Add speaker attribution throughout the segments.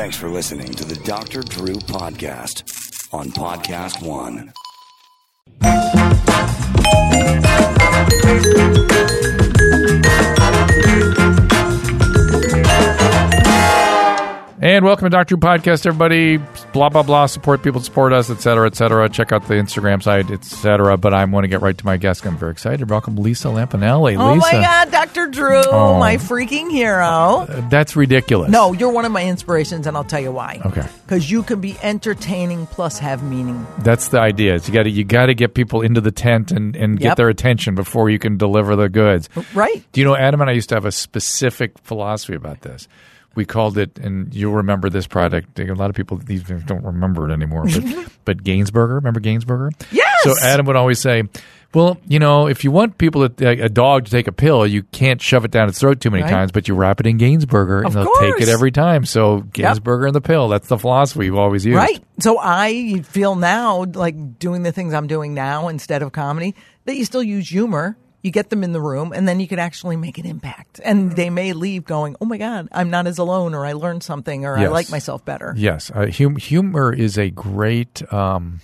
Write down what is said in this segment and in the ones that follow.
Speaker 1: Thanks for listening to the Dr. Drew Podcast on Podcast One.
Speaker 2: And welcome to Doctor Drew Podcast, everybody. Blah blah blah. Support people, support us, etc., etc. Check out the Instagram site, etc. But I want to get right to my guest. I'm very excited. Welcome, Lisa Lampanelli.
Speaker 3: Oh
Speaker 2: Lisa,
Speaker 3: my God, Dr. Drew,
Speaker 2: Oh.
Speaker 3: my freaking hero.
Speaker 2: Uh, that's ridiculous.
Speaker 3: No, you're one of my inspirations, and I'll tell you why.
Speaker 2: Okay.
Speaker 3: Because you can be entertaining plus have meaning.
Speaker 2: that's the idea. Is you got to you got to get people into the tent and and get their attention before you can deliver the goods.
Speaker 3: Right.
Speaker 2: Do you know Adam and I used to have a specific philosophy about this? We called it, and you'll remember this product. A lot of people these don't remember it anymore, but but Gainsburger. Remember Gainsburger?
Speaker 3: Yes!
Speaker 2: So Adam would always say, "Well, you know, if you want people to a dog to take a pill, you can't shove it down its throat too many
Speaker 3: Right.
Speaker 2: times, but you wrap it in Gainsburger,
Speaker 3: Of
Speaker 2: and they'll take it every time." So Gainsburger and the pill. That's the philosophy we've always used.
Speaker 3: Right. So I feel now, like doing the things I'm doing now instead of comedy, that you still use humor. You get them in the room, and then you can actually make an impact. And they may leave going, "Oh my God, I'm not as alone," or "I learned something," or "I like myself better."
Speaker 2: Yes, uh, hum- humor is a great um,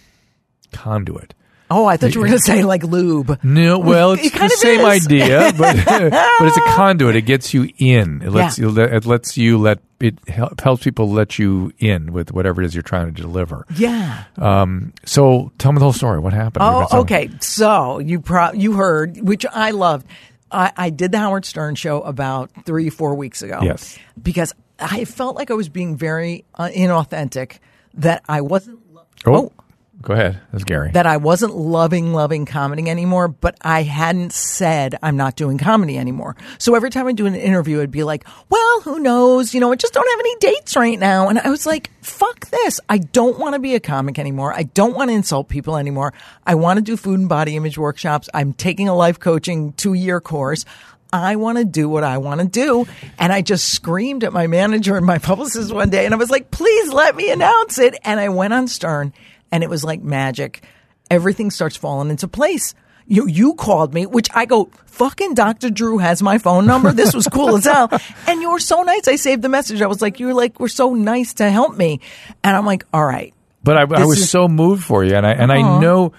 Speaker 2: conduit.
Speaker 3: Oh, I thought you were going to say like lube.
Speaker 2: No, well,
Speaker 3: It
Speaker 2: it's
Speaker 3: kind
Speaker 2: the same
Speaker 3: is.
Speaker 2: idea, but but it's a conduit. It gets you in. It lets
Speaker 3: Yeah.
Speaker 2: you. It lets you let it help, helps people let you in with whatever it is you're trying to deliver.
Speaker 3: Yeah.
Speaker 2: Um, so tell me the whole story. What happened?
Speaker 3: Oh, okay. So you pro- you heard, which I loved. I, I did the Howard Stern show about three, four weeks ago.
Speaker 2: Yes.
Speaker 3: because I felt like I was being very uh, inauthentic. That I wasn't. lo-
Speaker 2: Oh, go ahead. That's Gary.
Speaker 3: that I wasn't loving loving comedy anymore, but I hadn't said I'm not doing comedy anymore. So every time I do an interview, I'd be like, "Well, who knows? You know, I just don't have any dates right now." And I was like, "Fuck this! I don't want to be a comic anymore. I don't want to insult people anymore. I want to do food and body image workshops. I'm taking a life coaching two year course." I want to do what I want to do. And I just screamed at my manager and my publicist one day and I was like, please let me announce it. And I went on Stern and it was like magic. Everything starts falling into place. You, you called me, which I go, fucking Dr. Drew has my phone number. This was cool as hell. And you were so nice. I saved the message. I was like, you were like, we're so nice to help me. And I'm like, all right.
Speaker 2: but I, I was
Speaker 3: is-
Speaker 2: so moved for you, and I and I know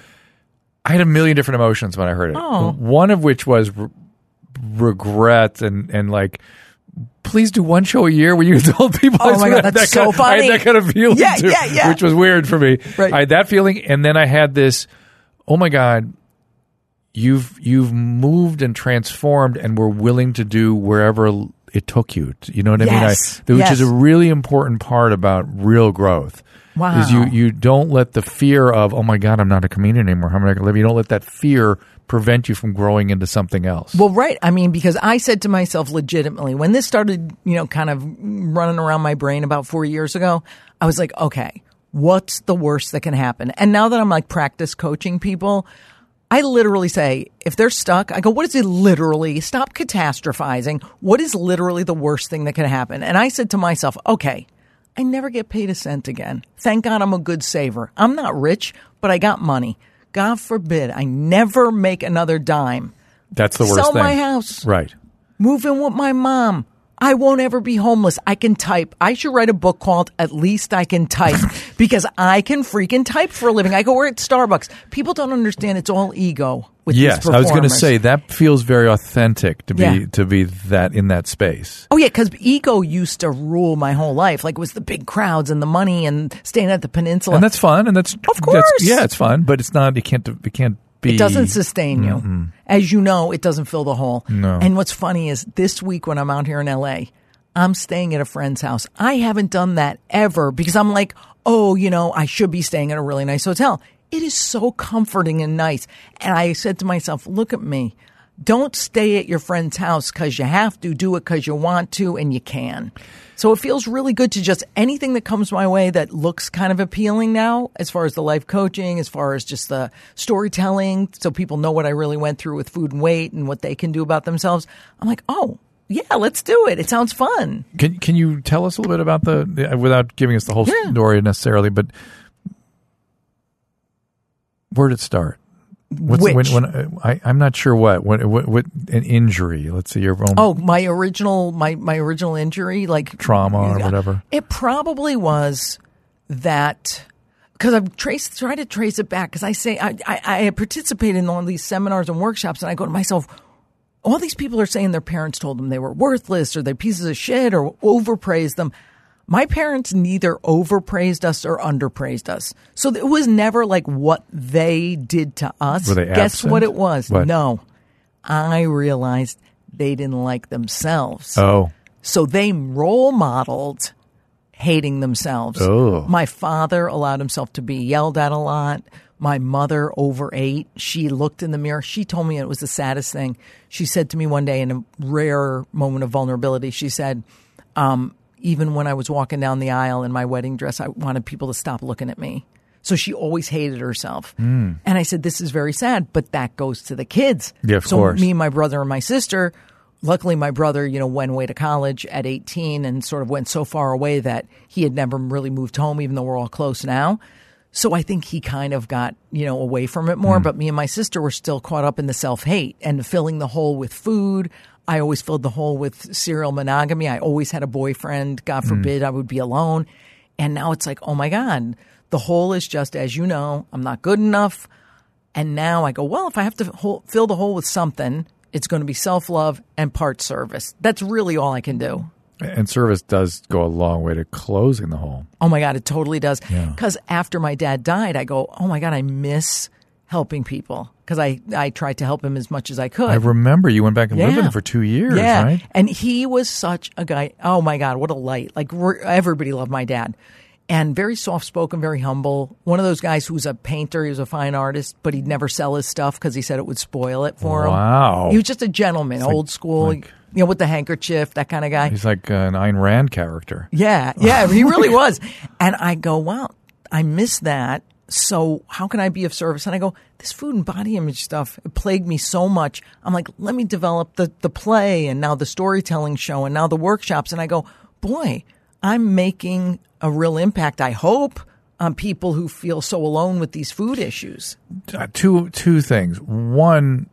Speaker 2: I had a million different emotions when I heard it. One of which was re- regret and and like. Please do one show a year where you told people.
Speaker 3: Oh
Speaker 2: I
Speaker 3: my God, that's
Speaker 2: that kind
Speaker 3: so
Speaker 2: I
Speaker 3: funny.
Speaker 2: had that kind of feeling
Speaker 3: Yeah,
Speaker 2: too,
Speaker 3: yeah, yeah.
Speaker 2: which was weird for me.
Speaker 3: Right.
Speaker 2: I had that feeling, and then I had this. Oh my God, you've you've moved and transformed, and were willing to do wherever it took you. You know what I
Speaker 3: Yes,
Speaker 2: mean? I, which is a really important part about real growth.
Speaker 3: Wow.
Speaker 2: Is you you don't let the fear of oh my god I'm not a comedian anymore. How am I going to live? You don't let that fear prevent you from growing into something else.
Speaker 3: Well, right. I mean, because I said to myself legitimately when this started, you know, kind of running around my brain about four years ago, I was like, okay, what's the worst that can happen? And now that I'm like practice coaching people, I literally say, if they're stuck, I go, what is it literally? Stop catastrophizing. What is literally the worst thing that can happen? And I said to myself, okay, I never get paid a cent again. Thank God I'm a good saver. I'm not rich, but I got money. God forbid I never make another dime.
Speaker 2: That's the worst
Speaker 3: Sell
Speaker 2: thing.
Speaker 3: my house.
Speaker 2: Right.
Speaker 3: Move in with my mom. I won't ever be homeless. I can type. I should write a book called At Least I Can Type because I can freaking type for a living. I go work at Starbucks. People don't understand it's all ego with
Speaker 2: Yes, I was going to say that feels very authentic to be
Speaker 3: Yeah.
Speaker 2: to be that in that space.
Speaker 3: Oh yeah, because ego used to rule my whole life. Like it was the big crowds and the money and staying at the peninsula.
Speaker 2: And that's fun and that's
Speaker 3: Of course,
Speaker 2: that's-
Speaker 3: course.
Speaker 2: yeah, it's fun, but it's not You can't you can't be
Speaker 3: It doesn't sustain you. As you know, it doesn't fill the hole.
Speaker 2: No.
Speaker 3: And what's funny is this week when I'm out here in LA, I'm staying at a friend's house. I haven't done that ever because I'm like, oh, you know, I should be staying at a really nice hotel. It is so comforting and nice. And I said to myself, look at me. Don't stay at your friend's house because you have to. Do it because you want to and you can. So it feels really good to just anything that comes my way that looks kind of appealing now, as far as the life coaching, as far as just the storytelling, so people know what I really went through with food and weight and what they can do about themselves. I'm like, oh, yeah, let's do it. It sounds fun.
Speaker 2: Can can you tell us a little bit about the, the uh, without giving us the whole
Speaker 3: Yeah.
Speaker 2: story necessarily, but where did it start? What's
Speaker 3: Which?
Speaker 2: when, when uh, I, I'm not sure what what what, what an injury. Let's say your own
Speaker 3: Oh, my original my my original injury, like
Speaker 2: trauma or whatever.
Speaker 3: It probably was that because I've traced tried to trace it back because I say I, I I participate in all these seminars and workshops and I go to myself. All these people are saying their parents told them they were worthless or they're pieces of shit or overpraised them. My parents neither overpraised us or underpraised us. So it was never like what they did to us. Guess
Speaker 2: absent?
Speaker 3: what it was?
Speaker 2: What?
Speaker 3: No. I realized they didn't like themselves.
Speaker 2: Oh,
Speaker 3: So they role modeled hating themselves.
Speaker 2: Oh.
Speaker 3: My father allowed himself to be yelled at a lot. My mother overate. She looked in the mirror. She told me it was the saddest thing. She said to me one day in a rare moment of vulnerability, she said, um, even when I was walking down the aisle in my wedding dress, I wanted people to stop looking at me. So she always hated herself.
Speaker 2: Hmm.
Speaker 3: And I said, this is very sad, but that goes to the kids.
Speaker 2: Yeah, of
Speaker 3: so
Speaker 2: course.
Speaker 3: me, my brother, and my sister, luckily my brother, you know, went away to college at 18 and sort of went so far away that he had never really moved home, even though we're all close now. So I think he kind of got, you know, away from it more. But me and my sister were still caught up in the self hate and filling the hole with food. I always filled the hole with serial monogamy. I always had a boyfriend. God hmm. forbid I would be alone. And now it's like, oh my God, the hole is just, as you know, I'm not good enough. And now I go, well, if I have to hole, fill the hole with something, it's going to be self love and part service. That's really all I can do.
Speaker 2: and service does go a long way to closing the hole.
Speaker 3: Oh my God, it totally does.
Speaker 2: Yeah.
Speaker 3: Because after my dad died, I go, oh my God, I miss helping people because I, I tried to help him as much as I could.
Speaker 2: I remember you went back and lived with him for two years,
Speaker 3: yeah.
Speaker 2: right?
Speaker 3: And he was such a guy. Oh my God, what a light. Like everybody loved my dad. And very soft spoken, very humble. One of those guys who's a painter, he was a fine artist, but he'd never sell his stuff because he said it would spoil it for him.
Speaker 2: Wow.
Speaker 3: He was just a gentleman, old school,
Speaker 2: like-
Speaker 3: you know, with the handkerchief, that kind of guy.
Speaker 2: He's like uh, an Ayn Rand character.
Speaker 3: Yeah, yeah, he really was. And I go, wow, I miss that. So how can I be of service? And I go, this food and body image stuff it plagued me so much. I'm like, let me develop the the play and now the storytelling show and now the workshops. And I go, boy, I'm making a real impact. I hope on people who feel so alone with these food issues.
Speaker 2: Uh, two two things. One,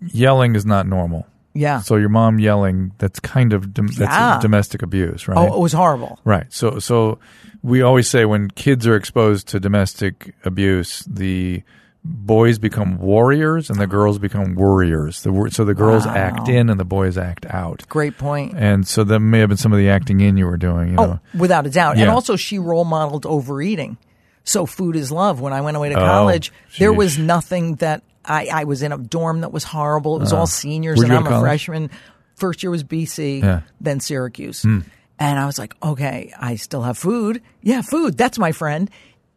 Speaker 2: yelling is not normal.
Speaker 3: Yeah.
Speaker 2: So your mom yelling, that's kind of dom- that's
Speaker 3: Yeah.
Speaker 2: domestic abuse, right?
Speaker 3: oh, it was horrible.
Speaker 2: Right. So so we always say when kids are exposed to domestic abuse, the boys become warriors and the girls become worriers. The, so the girls act in and the boys act out.
Speaker 3: Great point.
Speaker 2: And so that may have been some of the acting in you were doing. You oh, know.
Speaker 3: Oh, without a doubt. And also, she role modeled overeating. So, food is love. When I went away to
Speaker 2: Oh,
Speaker 3: college, there was nothing that I, I was in a dorm that was horrible. It was all seniors,
Speaker 2: Where'd
Speaker 3: and
Speaker 2: you
Speaker 3: I'm
Speaker 2: to
Speaker 3: a
Speaker 2: college?
Speaker 3: freshman. First year was BC,
Speaker 2: Yeah. Hmm.
Speaker 3: then Syracuse. And I was like, okay, I still have food. Yeah, food. That's my friend.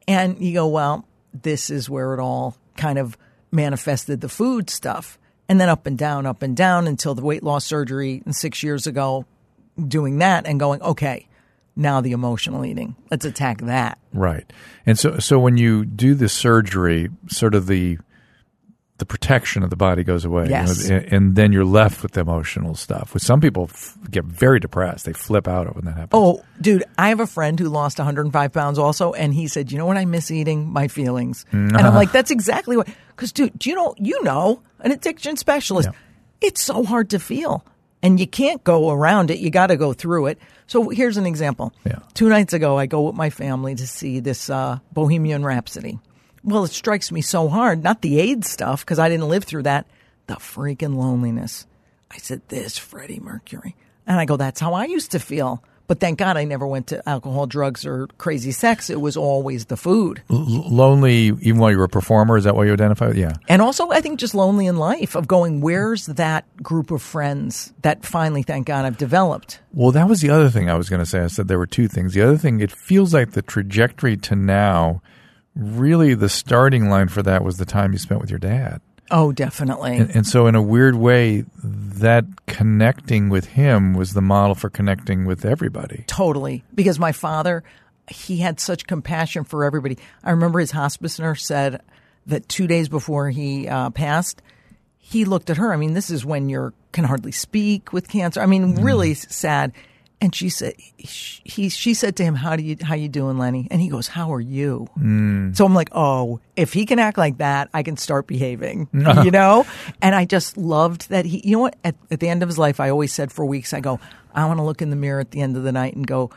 Speaker 3: And you go, well, this is where it all kind of manifested the food stuff. And then up and down, up and down until the weight loss surgery six years ago, doing that and going, okay, now the emotional eating. Let's attack that.
Speaker 2: Right. And so so when you do the surgery, sort of the the protection of the body goes away. you know, and, then you're left with the emotional stuff. With some people f- get very depressed. They flip out when that happens.
Speaker 3: Oh, dude, I have a friend who lost 105 pounds also, and he said, "You know what I miss eating? My feelings." And I'm like, "That's exactly what." Because, dude, do you know? You know, an addiction specialist. It's so hard to feel, and you can't go around it. You got to go through it. So here's an example.
Speaker 2: Yeah.
Speaker 3: Two nights ago, I go with my family to see this uh, Bohemian Rhapsody. Well, it strikes me so hard, not the AIDS stuff, because I didn't live through that, the freaking loneliness. I said, This Freddie Mercury. And I go, That's how I used to feel. But thank God I never went to alcohol, drugs, or crazy sex. It was always the food.
Speaker 2: L- lonely, even while you were a performer. Is that what you identify with? Yeah.
Speaker 3: And also, I think just lonely in life of going, Where's that group of friends that finally, thank God, I've developed?
Speaker 2: Well, that was the other thing I was going to say. I said there were two things. The other thing, it feels like the trajectory to now, really the starting line for that was the time you spent with your dad.
Speaker 3: Oh, definitely.
Speaker 2: And, and so, in a weird way, that connecting with him was the model for connecting with everybody.
Speaker 3: Totally. Because my father, he had such compassion for everybody. I remember his hospice nurse said that two days before he uh, passed, he looked at her. I mean, this is when you can hardly speak with cancer. I mean, really sad. And she said, he, she said to him, how do you, how you doing, Lenny? And he goes, how are you? Mm. So I'm like, oh, if he can act like that, I can start behaving, you know? And I just loved that he, you know what? At, at the end of his life, I always said for weeks, I go, I want to look in the mirror at the end of the night and go,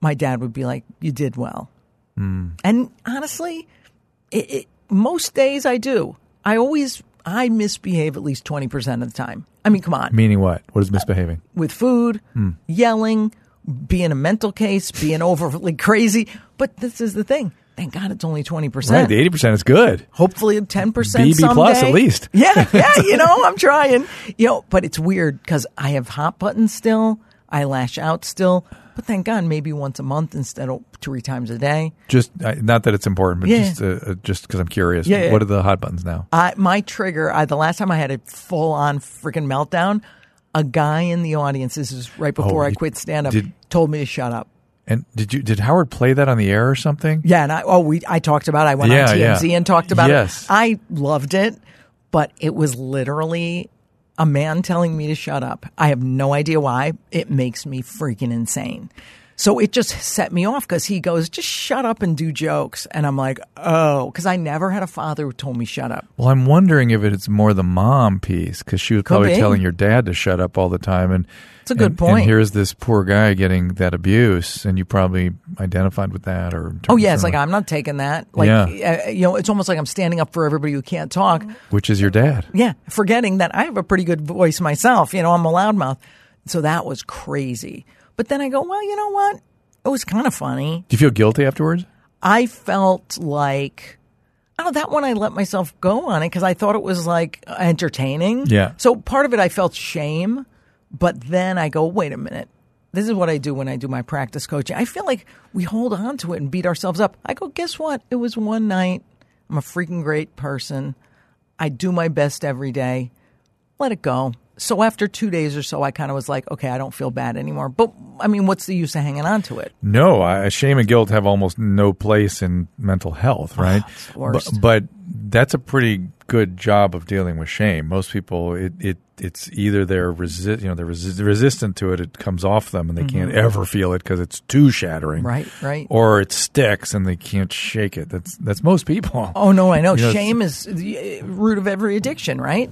Speaker 3: my dad would be like, you did well. Mm. And honestly, it, it, most days I do. I always, I misbehave at least 20% of the time. I mean, come on
Speaker 2: Meaning what? What is misbehaving?
Speaker 3: Uh, with food, hmm. yelling, being a mental case, being overly crazy. But this is the thing. Thank God it's only 20%.
Speaker 2: Right, the eighty percent is good.
Speaker 3: Hopefully 10%
Speaker 2: BB
Speaker 3: someday.
Speaker 2: plus at least.
Speaker 3: Yeah, yeah, you know, I'm trying. You know, but it's weird because I have hot buttons still. I lash out still. But thank God maybe once a month instead of three times a day.
Speaker 2: Just uh, not that it's important, but
Speaker 3: Yeah.
Speaker 2: just uh, uh, just because I'm curious.
Speaker 3: Yeah, yeah.
Speaker 2: What are the hot buttons now?
Speaker 3: I, my trigger, I, the last time I had a full on freaking meltdown, a guy in the audience, this is right before I
Speaker 2: you-
Speaker 3: quit stand up,
Speaker 2: did-
Speaker 3: told me to shut up.
Speaker 2: And did you did Howard play that on the air or something?
Speaker 3: Yeah, and I oh we I talked about it. I went
Speaker 2: Yeah,
Speaker 3: on TMZ
Speaker 2: yeah.
Speaker 3: and talked about
Speaker 2: Yes.
Speaker 3: it. I loved it, but it was literally a man telling me to shut up. I have no idea why. It makes me freaking insane. So it just set me off because he goes, just shut up and do jokes. And I'm like, oh, because I never had a father who told me shut up.
Speaker 2: Well, I'm wondering if it's more the mom piece because she was probably
Speaker 3: be.
Speaker 2: telling your dad to shut up all the time, and
Speaker 3: It's a good
Speaker 2: and-
Speaker 3: point.
Speaker 2: And here's this poor guy getting that abuse, and you probably identified with that, or
Speaker 3: Oh, yeah, it's like, I'm not taking that. Like,
Speaker 2: Yeah.
Speaker 3: uh, you know, it's almost like I'm standing up for everybody who can't talk.
Speaker 2: which is your dad.
Speaker 3: Yeah, forgetting that I have a pretty good voice myself. You know, I'm a loudmouth. So that was crazy. But then I go, well, you know what? It was kind of funny.
Speaker 2: Do you feel guilty afterwards?
Speaker 3: I felt like, oh, that one I let myself go on it because I thought it was like entertaining.
Speaker 2: Yeah.
Speaker 3: So part of it I felt shame, but then I go, wait a minute. This is what I do when I do my practice coaching. I feel like we hold on to it and beat ourselves up. I go, guess what? It was one night. I'm a freaking great person. I do my best every day. Let it go. So after two days or so, I kind of was like, okay, I don't feel bad anymore. But I mean, what's the use of hanging on to it?
Speaker 2: No, I, shame and guilt have almost no place in mental health, right?
Speaker 3: Ah, the worst.
Speaker 2: But, but that's a pretty good job of dealing with shame. Most people, it, it it's either they're resist, you know, they're resi- resistant to it. It comes off them, and they can't ever feel it because it's too shattering.
Speaker 3: Mm-hmm. Right, right.
Speaker 2: Or it sticks, and they can't shake it. That's that's most people.
Speaker 3: Oh no, I know.
Speaker 2: You know,
Speaker 3: Shame is the uh, root of every addiction, right?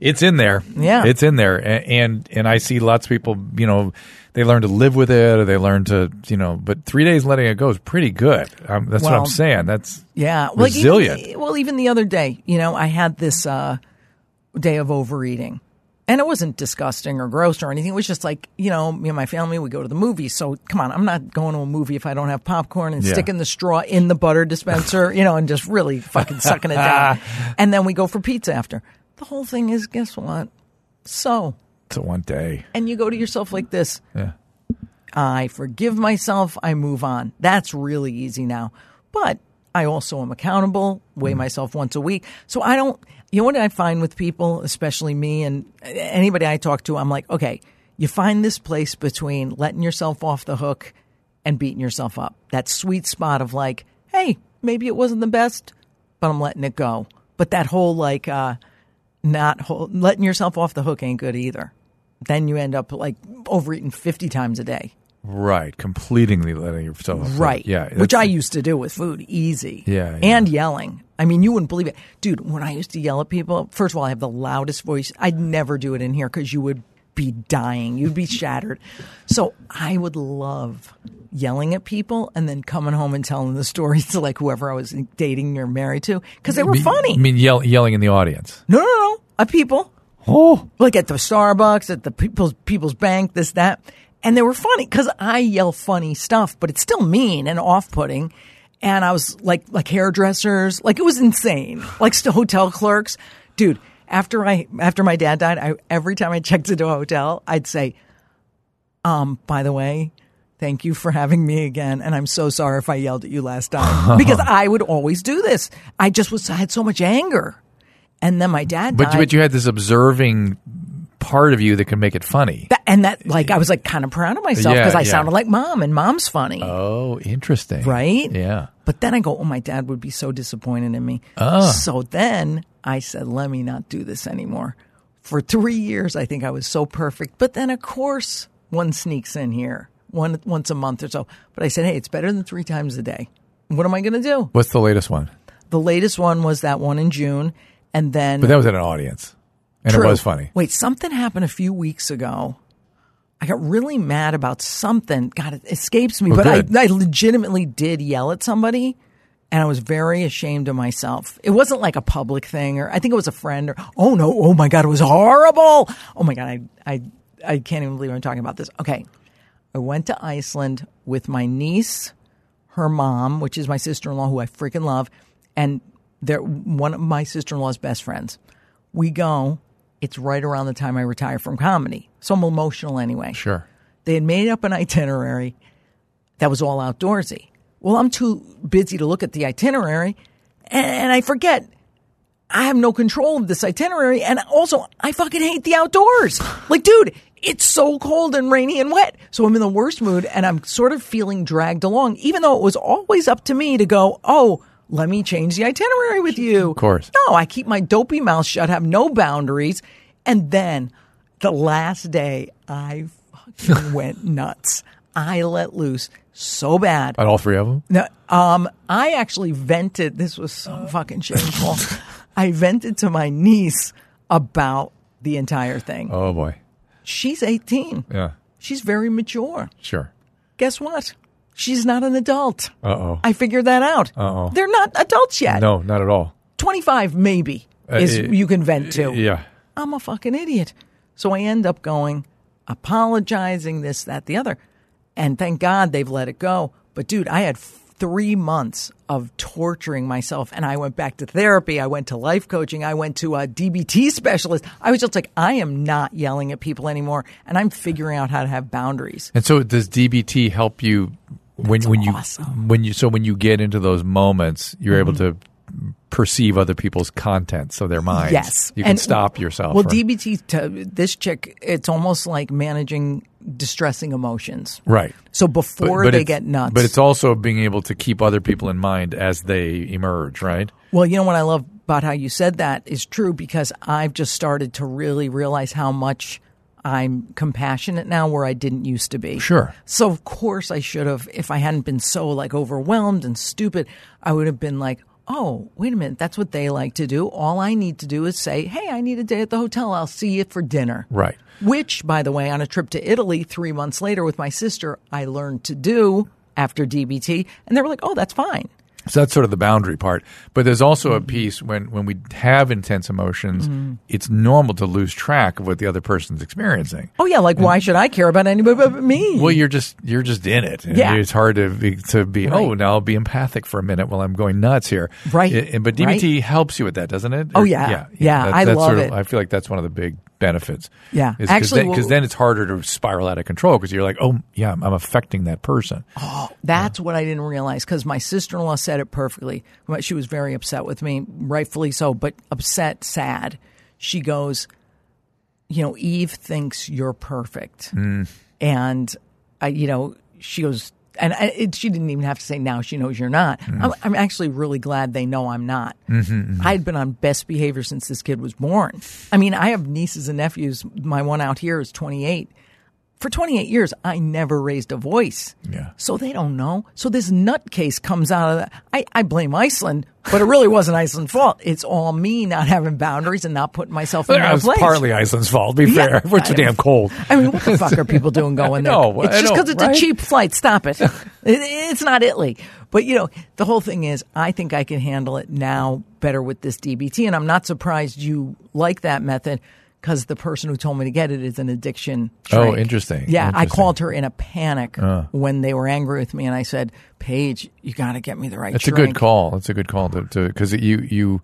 Speaker 2: It's in there.
Speaker 3: Yeah.
Speaker 2: It's in there. A- And and I see lots of people, you know, they learn to live with it or they learn to, you know, but three days letting it go is pretty good. Um, that's what I'm saying. That's
Speaker 3: Yeah, like
Speaker 2: resilient.
Speaker 3: Even, well, even the other day, you know, I had this uh, day of overeating, and it wasn't disgusting or gross or anything. It was just like, you know, me and my family we go to the movies. So come on, I'm not going to a movie if I don't have popcorn and
Speaker 2: Yeah.
Speaker 3: sticking the straw in the butter dispenser, you know, and just really fucking sucking it down. And then we go for pizza after. The whole thing is, guess what? So,
Speaker 2: a one day.
Speaker 3: and you go to yourself like this.
Speaker 2: Yeah.
Speaker 3: I forgive myself, I move on. That's really easy now. But I also am accountable, weigh myself once a week. So I don't, you know what I find with people, especially me and anybody I talk to, I'm like, okay, you find this place between letting yourself off the hook and beating yourself up. That sweet spot of like, hey, maybe it wasn't the best, but I'm letting it go. But that whole like, uh, not whole, letting yourself off the hook ain't good either. Then you end up like overeating 50 times a day.
Speaker 2: Right. completely letting yourself.
Speaker 3: Right.
Speaker 2: Yeah.
Speaker 3: Which I used to do with food, easy.
Speaker 2: Yeah, yeah.
Speaker 3: And yelling. I mean, you wouldn't believe it. Dude, when I used to yell at people, first of all, I have the loudest voice. I'd never do it in here because you would be dying. You'd be shattered. So I would love yelling at people and then coming home and telling the stories to like whoever I was dating or married to because they were funny.
Speaker 2: I mean, yell, yelling in the audience.
Speaker 3: no, no, no. At people
Speaker 2: Oh.
Speaker 3: like at the Starbucks, at the People's People's Bank, this that, and they were funny because I yell funny stuff, but it's still mean and off putting. And I was like like hairdressers, like it was insane. Like hotel clerks, dude. After I after my dad died, I every time I checked into a hotel, I'd say, um, by the way. Thank you for having me again, and I'm so sorry if I yelled at you last time because I would always do this. I just was I had so much anger, and then my dad
Speaker 2: But,
Speaker 3: died.
Speaker 2: you- but you had this observing part of you that can make it funny.
Speaker 3: That, and that, like, I was like kind of proud of myself
Speaker 2: Yeah,
Speaker 3: because I
Speaker 2: yeah.
Speaker 3: sounded like mom, and mom's funny,
Speaker 2: oh, interesting.
Speaker 3: right?
Speaker 2: Yeah.
Speaker 3: But then I go, oh, my dad would be so disappointed in me.
Speaker 2: Ah.
Speaker 3: So then I said, let me not do this anymore. For three years, I think I was so perfect. But then, of course, one sneaks in here. one once a month or so. But I said, hey, it's better than three times a day. What am I going to do?
Speaker 2: What's the latest one?
Speaker 3: The latest one was that one in June, and then
Speaker 2: But that was at an audience, and
Speaker 3: True.
Speaker 2: it was funny.
Speaker 3: Wait, something happened a few weeks ago. I got really mad about something. God, it escapes me,
Speaker 2: Oh,
Speaker 3: but I. I legitimately did yell at somebody, and I was very ashamed of myself. It wasn't like a public thing, or I think it was a friend, or oh no, oh my God, it was horrible. Oh my God, I, I, I can't even believe I'm talking about this. Okay. I went to Iceland with my niece, her mom, which is my sister in law, who I freaking love, and they're one of my sister in law's best friends. We go. It's right around the time I retire from comedy, so I'm emotional anyway.
Speaker 2: Sure.
Speaker 3: They had made up an itinerary that was all outdoorsy. Well, I'm too busy to look at the itinerary, and I forget. I have no control of this itinerary, and also I fucking hate the outdoors. Like, dude, it's so cold and rainy and wet. So I'm in the worst mood, and I'm sort of feeling dragged along, even though it was always up to me to go, oh, let me change the itinerary with you. Of
Speaker 2: course.
Speaker 3: No, I keep my dopey mouth shut, have no boundaries. And then the last day, I fucking went nuts. I let loose so bad.
Speaker 2: At all three of them.
Speaker 3: No, um, I actually vented. This was so fucking shameful. I vented to my niece about the entire thing.
Speaker 2: Oh boy.
Speaker 3: She's 18.
Speaker 2: Yeah.
Speaker 3: She's very mature.
Speaker 2: Sure.
Speaker 3: Guess what? She's not an adult.
Speaker 2: Uh oh.
Speaker 3: I figured that out.
Speaker 2: Uh-oh.
Speaker 3: They're not adults yet.
Speaker 2: No, not at all.
Speaker 3: 25 maybe is
Speaker 2: it-
Speaker 3: you can vent to.
Speaker 2: Yeah.
Speaker 3: I'm a fucking idiot. So I end up going, apologizing, this, that, the other. And thank God they've let it go. But dude, I had f- three months of torturing myself. And I went back to therapy. I went to life coaching. I went to a DBT specialist. I was just like, I am not yelling at people anymore. And I'm figuring out how to have boundaries.
Speaker 2: And so does DBT help you when when you
Speaker 3: awesome.
Speaker 2: when you so when you get into those moments, you're able mm-hmm. to perceive other people's content, so their minds.
Speaker 3: Yes,
Speaker 2: You can
Speaker 3: And-
Speaker 2: stop yourself.
Speaker 3: Well,
Speaker 2: from-
Speaker 3: DBT to this chick, it's almost like managing distressing emotions.
Speaker 2: right.
Speaker 3: So before
Speaker 2: but
Speaker 3: they get nuts,
Speaker 2: But it's also being able to keep other people in mind as they emerge, right?
Speaker 3: Well, you know what I love about how you said that is true because I've just started to really realize how much I'm compassionate now where I didn't used to be.
Speaker 2: Sure.
Speaker 3: So of course I should have if I hadn't been so like overwhelmed and stupid, I would have been like, "Oh, wait a minute, that's what they like to do. All I need to do is say, "Hey, I need a day at the hotel. I'll see you for dinner."
Speaker 2: Right.
Speaker 3: Which, by the way, on a trip to Italy 3 months later with my sister, I learned to do after DBT, and they were like, "Oh, that's fine."
Speaker 2: So that's sort of the boundary part. But there's also
Speaker 3: Mm-hmm.
Speaker 2: a piece when, when we have intense emotions, it's normal to lose track of what the other person's experiencing.
Speaker 3: Oh yeah, like why should I care about anybody but me?
Speaker 2: Well, you're just you're just in it.
Speaker 3: Yeah.
Speaker 2: it's hard to be, to be.
Speaker 3: Right.
Speaker 2: Oh, now I'll be empathic for a minute while I'm going nuts here.
Speaker 3: Right.
Speaker 2: I- I- but DBT helps you with that, doesn't it?
Speaker 3: Oh,
Speaker 2: yeah,
Speaker 3: yeah. Yeah, I
Speaker 2: that's
Speaker 3: love
Speaker 2: sort of-
Speaker 3: it.
Speaker 2: I feel like that's one of the big benefits.
Speaker 3: Yeah.
Speaker 2: because
Speaker 3: Actually,
Speaker 2: then, 'cause
Speaker 3: well-
Speaker 2: then it's harder to spiral out of control because you're like, oh yeah, I'm, I'm affecting that person.
Speaker 3: Oh, That's what I didn't realize because my sister in law said it perfectly. She was very upset with me, rightfully so, but upset, sad. She goes, You know, Eve thinks you're perfect. Mm. And, I, you know, she goes, and I, it, she didn't even have to say now she knows you're not. Mm. I'm, I'm actually really glad they know I'm not. Mm-hmm, mm-hmm. I'd been on best behavior since this kid was born. I mean, I have nieces and nephews. My one out here is 28. For 28 years, I never raised a voice.
Speaker 2: Yeah.
Speaker 3: So they don't know. So this nutcase comes out of that. I, I blame Iceland, but it really wasn't Iceland's fault. It's all me not having boundaries and not putting myself in
Speaker 2: That
Speaker 3: place.
Speaker 2: partly Iceland's fault. Be
Speaker 3: Yeah.
Speaker 2: fair, we're too damn cold.
Speaker 3: I mean, what the fuck are people doing going there?
Speaker 2: No,
Speaker 3: it's just because it's
Speaker 2: right?
Speaker 3: a cheap flight. Stop it. it. It's not Italy. But, you know, the whole thing is, I think I can handle it now better with this DBT. And I'm not surprised you like that method because the person who told me to get it is an addiction.
Speaker 2: Oh, interesting.
Speaker 3: Yeah, I called her in a panic uh. when they were angry with me. And I said, Paige, you got to get me the right
Speaker 2: That's a good call. That's a good call to because you you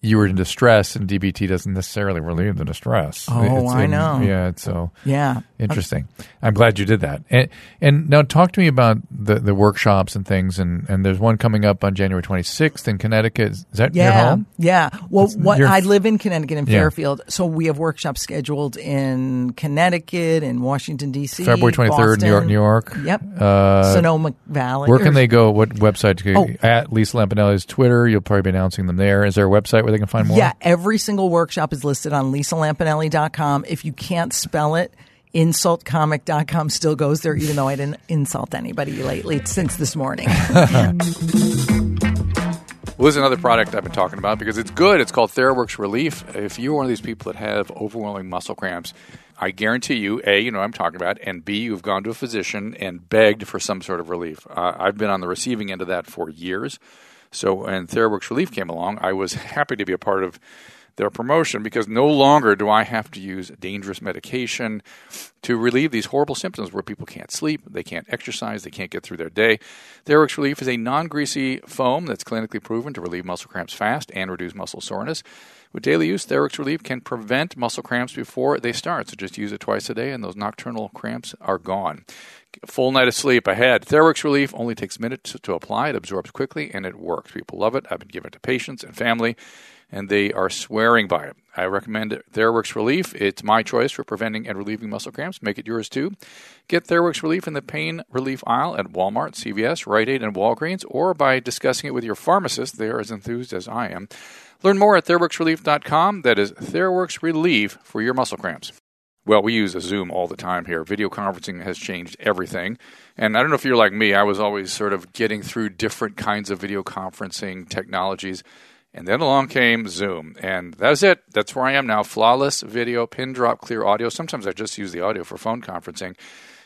Speaker 2: you were in distress, and DBT doesn't necessarily relieve the distress.
Speaker 3: Oh, I
Speaker 2: in-
Speaker 3: know.
Speaker 2: Yeah, it's so
Speaker 3: Yeah.
Speaker 2: Interesting. I'm glad you did that. And and now talk to me about the the workshops and things. And and there's one coming up on January 26th in Connecticut. Is that your
Speaker 3: Yeah,
Speaker 2: home?
Speaker 3: yeah. Well, what I live in Connecticut in
Speaker 2: Yeah.
Speaker 3: Fairfield, so we have workshops scheduled in Connecticut, in Washington D.C.,
Speaker 2: February 23rd, New York, New York.
Speaker 3: Yep.
Speaker 2: Uh,
Speaker 3: Sonoma Valley.
Speaker 2: Where can they go? What website? To,
Speaker 3: Oh.
Speaker 2: At Lisa Lampanelli's Twitter. You'll probably be announcing them there. Is there a website where they can find more?
Speaker 3: Yeah, every single workshop is listed on lisalampanelli.com. If you can't spell it, Insultcomic.com still goes there, even though I didn't insult anybody lately since this morning.
Speaker 2: Well, this is another product I've been talking about because it's good. It's called Theraworx Relief. If you're one of these people that have overwhelming muscle cramps, I guarantee you, A, you know what I'm talking about, and B, you've gone to a physician and begged for some sort of relief. Uh, I've been on the receiving end of that for years. So when Theraworx Relief came along, I was happy to be a part of their promotion because no longer do I have to use dangerous medication to relieve these horrible symptoms where people can't sleep, they can't exercise, they can't get through their day. Theraworx Relief is a non greasy foam that's clinically proven to relieve muscle cramps fast and reduce muscle soreness. With daily use, Theraworx Relief can prevent muscle cramps before they start. So just use it twice a day, and those nocturnal cramps are gone. Full night of sleep ahead. Theraworx Relief only takes minutes to apply. It absorbs quickly, and it works. People love it. I've been giving it to patients and family and they are swearing by it. I recommend Theraworx Relief. It's my choice for preventing and relieving muscle cramps. Make it yours too. Get Theraworx Relief in the pain relief aisle at Walmart, CVS, Rite Aid, and Walgreens, or by discussing it with your pharmacist. They are as enthused as I am. Learn more at TheraworxRelief.com. That is Theraworx Relief for your muscle cramps. Well, we use a Zoom all the time here. Video conferencing has changed everything. And I don't know if you're like me, I was always sort of getting through different kinds of video conferencing technologies. And then along came Zoom, and that's it. That's where I am now. Flawless video, pin drop, clear audio. Sometimes I just use the audio for phone conferencing.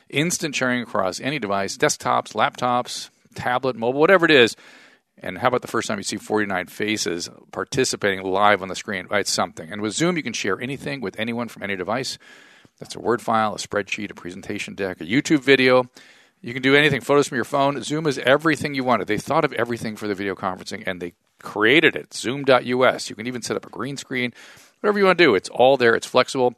Speaker 2: Instant sharing across any device, desktops, laptops, tablet, mobile, whatever it is. And how about the first time you see 49 faces participating live on the screen? It's something. And with Zoom, you can share anything with anyone from any device. That's a Word file, a spreadsheet, a presentation deck, a YouTube video. You can do anything, photos from your phone. Zoom is everything you wanted. They thought of everything for the video conferencing and they created it. Zoom.us. You can even set up a green screen, whatever you want to do. It's all there. It's flexible.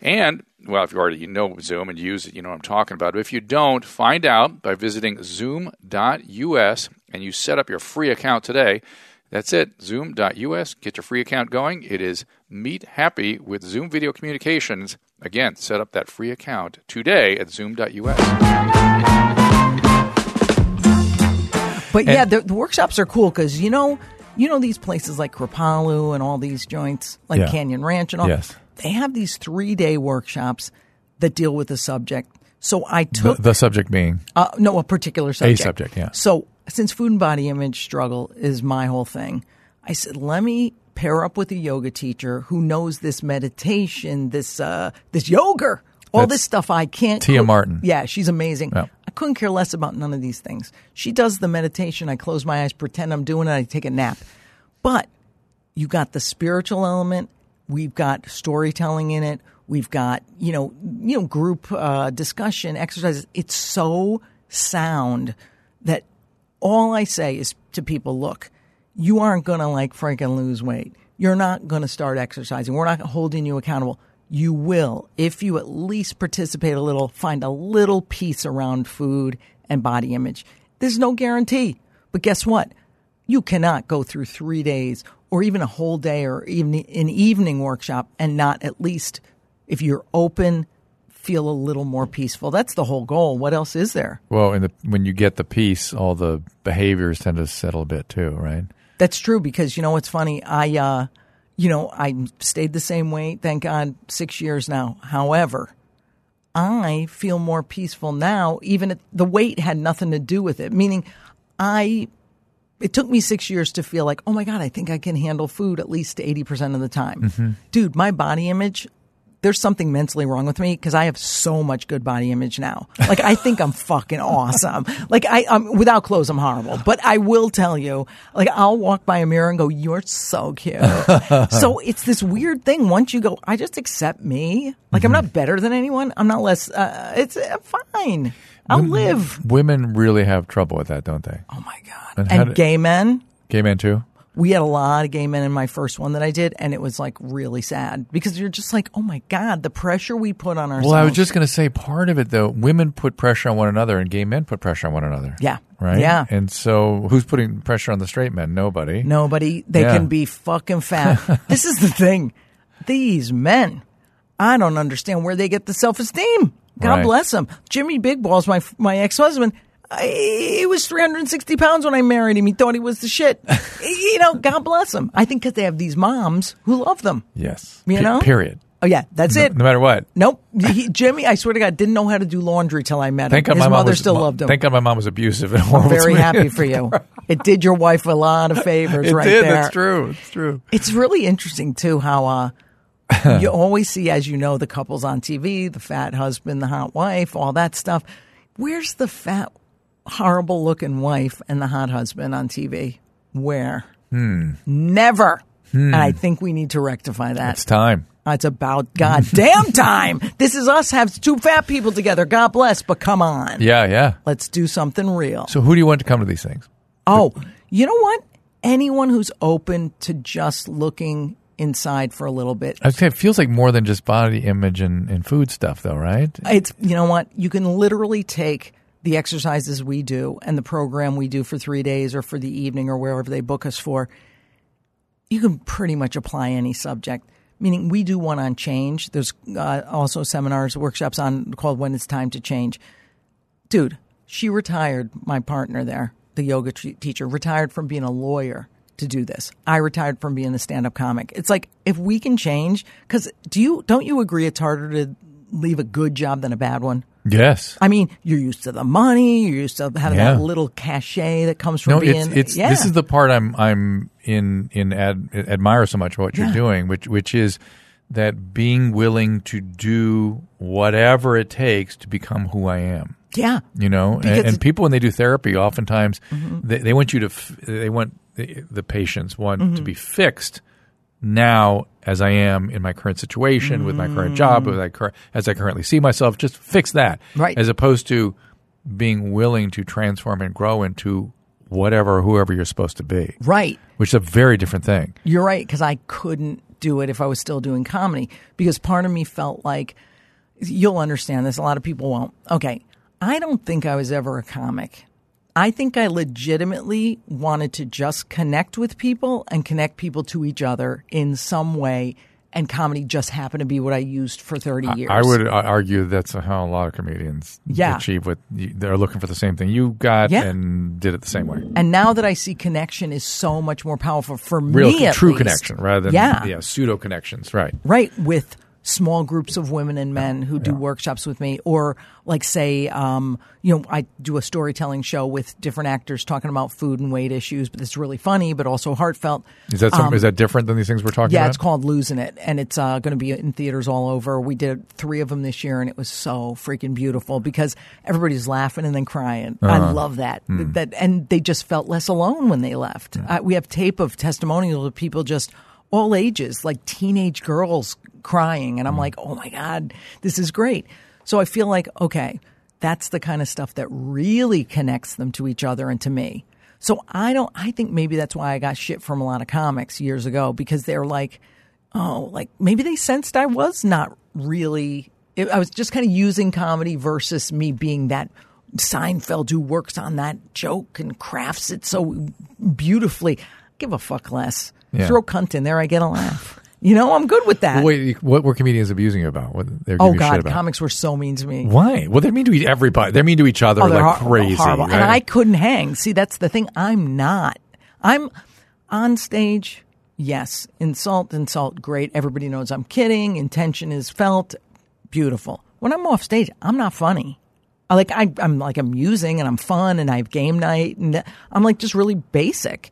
Speaker 2: And, well, if you already know Zoom and use it, you know what I'm talking about. But if you don't, find out by visiting zoom.us and you set up your free account today. That's it, zoom.us. Get your free account going. It is Meet Happy with Zoom Video Communications. Again, set up that free account today at zoom.us.
Speaker 3: But yeah, the, the workshops are cool because, you know, you know these places like Kripalu and all these joints, like
Speaker 2: Yeah.
Speaker 3: Canyon Ranch and all.
Speaker 2: Yes.
Speaker 3: They have these three day workshops that deal with the subject. So I took
Speaker 2: the subject being
Speaker 3: uh, no a particular subject.
Speaker 2: A subject, yeah.
Speaker 3: So since food and body image struggle is my whole thing, I said let me pair up with a yoga teacher who knows this meditation, this uh, this yoga, all
Speaker 2: That's
Speaker 3: this stuff I can't.
Speaker 2: Tia
Speaker 3: cook-
Speaker 2: Martin.
Speaker 3: Yeah, she's amazing. Couldn't care less about none of these things. She does the meditation. I close my eyes, pretend I'm doing it. I take a nap. But you got the spiritual element. We've got storytelling in it. We've got you know you know group uh, discussion exercises. It's so sound that all I say is to people, look, you aren't going to like freaking lose weight. You're not going to start exercising. We're not holding you accountable. You will if you at least participate a little, find a little peace around food and body image. There's no guarantee. But guess what? You cannot go through three days or even a whole day or even an evening workshop and not at least, if you're open, feel a little more peaceful. That's the whole goal. What else is there?
Speaker 2: Well, in the, when you get the peace, all the behaviors tend to settle a bit too, right?
Speaker 3: That's true because you know what's funny? I, uh, you know, I stayed the same weight, thank God, six years now. However, I feel more peaceful now. Even if the weight had nothing to do with it. Meaning, I. It took me six years to feel like, oh my God, I think I can handle food at least 80% of the time. Mm-hmm. Dude, my body image, there's something mentally wrong with me because I have so much good body image now. Like I think I'm fucking awesome. Like I, I'm without clothes, I'm horrible. But I will tell you, like I'll walk by a mirror and go, "You're so cute." so it's this weird thing. Once you go, I just accept me. Like I'm not better than anyone. I'm not less. Uh, it's uh, fine. I'll live.
Speaker 2: Women really have trouble with that, don't they?
Speaker 3: Oh my god.
Speaker 2: And
Speaker 3: And, gay men.
Speaker 2: Gay men too.
Speaker 3: We had a lot of gay men in my first one that I did, and it was like really sad because you're just like, oh my god, the pressure we put on ourselves.
Speaker 2: Well, I was just going to say part of it though. Women put pressure on one another, and gay men put pressure on one another.
Speaker 3: Yeah.
Speaker 2: Right.
Speaker 3: Yeah.
Speaker 2: And so, who's putting pressure on the straight men? Nobody.
Speaker 3: nobody. They
Speaker 2: Yeah.
Speaker 3: can be fucking fat. this is the thing. These men, I don't understand where they get the self esteem. God
Speaker 2: Right.
Speaker 3: bless them. Jimmy Big Balls, my my ex husband. He was 360 pounds when I married him. He thought he was the shit. you know, God bless him. I think because they have these moms who love them.
Speaker 2: Yes.
Speaker 3: You
Speaker 2: Pe-
Speaker 3: know?
Speaker 2: Period.
Speaker 3: Oh yeah, that's it.
Speaker 2: no matter what.
Speaker 3: Nope. He, Jimmy, I swear to God, didn't know how to do laundry till I met him.
Speaker 2: Thank God
Speaker 3: His
Speaker 2: my mom
Speaker 3: mother
Speaker 2: was,
Speaker 3: still loved him.
Speaker 2: Thank God my mom was abusive and
Speaker 3: I'm very happy for you. It did your wife a lot of favors
Speaker 2: It
Speaker 3: right
Speaker 2: did.
Speaker 3: there.
Speaker 2: That's true. It's true.
Speaker 3: It's really interesting too how uh, you always see, as you know, the couples on TV, the fat husband, the hot wife, all that stuff. Where's the fat, horrible looking wife and the hot husband on TV? Where?
Speaker 2: Hmm.
Speaker 3: Never. And I think we need to rectify that.
Speaker 2: It's time.
Speaker 3: It's about goddamn time. This is us have two fat people together. God bless, but come on.
Speaker 2: Yeah, yeah.
Speaker 3: Let's do something real.
Speaker 2: So who do you want to come to these things?
Speaker 3: Oh, you know what? Anyone who's open to just looking inside for a little bit.
Speaker 2: It feels like more than just body image and, and food stuff, though, right?
Speaker 3: It's you know what? You can literally take the exercises we do and the program we do for 3 days or for the evening or wherever they book us for. You can pretty much apply any subject. Meaning we do one on change. There's uh, also seminars, workshops on called when it's time to change. dude, she retired, my partner there, the yoga t- teacher, retired from being a lawyer to do this. I retired from being a stand up comic. It's like, if we can change, because do you, don't you agree it's harder to leave a good job than a bad one?
Speaker 2: Yes.
Speaker 3: I mean, you're used to the money, you're used to having
Speaker 2: Yeah.
Speaker 3: that little cachet that comes from
Speaker 2: No,
Speaker 3: being.
Speaker 2: it's it's
Speaker 3: yeah.
Speaker 2: this is the part I'm I'm in in ad, admire so much what you're doing, which which is that being willing to do whatever it takes to become who I am.
Speaker 3: yeah.
Speaker 2: You know, and, and people when they do therapy, oftentimes
Speaker 3: Mm-hmm.
Speaker 2: they, they want you to f- they want the, the patients want to
Speaker 3: Mm-hmm.
Speaker 2: be fixed now as I am in my current situation with my current job, mm. with I cur- as I currently see myself. Just fix that,
Speaker 3: Right.
Speaker 2: As opposed to being willing to transform and grow into whatever whoever you're supposed to be,
Speaker 3: Right.
Speaker 2: which is a very different thing.
Speaker 3: You're right, because I couldn't do it if I was still doing comedy because part of me felt like you'll understand this. A lot of people won't. Okay. I don't think I was ever a comic. I think I legitimately wanted to just connect with people and connect people to each other in some way. And comedy just happened to be what I used for 30 years.
Speaker 2: I would uh, argue that's how a lot of comedians
Speaker 3: Yeah.
Speaker 2: achieve what they're looking for the same thing you got
Speaker 3: Yeah.
Speaker 2: and did it the same way.
Speaker 3: And now that I see connection is so much more powerful for
Speaker 2: Real
Speaker 3: me.
Speaker 2: true
Speaker 3: least.
Speaker 2: connection rather than
Speaker 3: yeah,
Speaker 2: pseudo connections, right?
Speaker 3: right with small groups of women and men who do workshops with me or like say um, you know i do a storytelling show with different actors talking about food and weight issues but it's really funny but also heartfelt.
Speaker 2: Is that some, is that different than these things we're talking
Speaker 3: Um, yeah
Speaker 2: about?
Speaker 3: it's called losing it and it's uh, going to be in theaters all over. We did three of them this year and it was so freaking beautiful because everybody's laughing and then crying. I
Speaker 2: Uh-huh.
Speaker 3: love that.
Speaker 2: Hmm.
Speaker 3: that and they just felt less alone when they left. Uh, we have tape of testimonials of people just all ages like teenage girls crying and i'm like oh my god this is great so i feel like okay that's the kind of stuff that really connects them to each other and to me so i don't i think maybe that's why i got shit from a lot of comics years ago because they're like oh, like maybe they sensed I was not really. I was just kind of using comedy versus me being that Seinfeld who works on that joke and crafts it so beautifully. Give a fuck less.
Speaker 2: Yeah.
Speaker 3: Throw cunt in there, I get a laugh. You know, I'm good with that.
Speaker 2: Wait, what were comedians abusing you about? What they're
Speaker 3: oh God,
Speaker 2: about?
Speaker 3: comics were so mean to me.
Speaker 2: Why? Well, they're mean to each- everybody. They're mean to each other
Speaker 3: Oh,
Speaker 2: like crazy.
Speaker 3: horrible.
Speaker 2: right?
Speaker 3: And I couldn't hang. See, that's the thing. I'm not. I'm on stage. Yes, insult, insult, great. Everybody knows I'm kidding. Intention is felt. Beautiful. When I'm off stage, I'm not funny. I like I, I'm like amusing and I'm fun and I have game night and I'm like just really basic.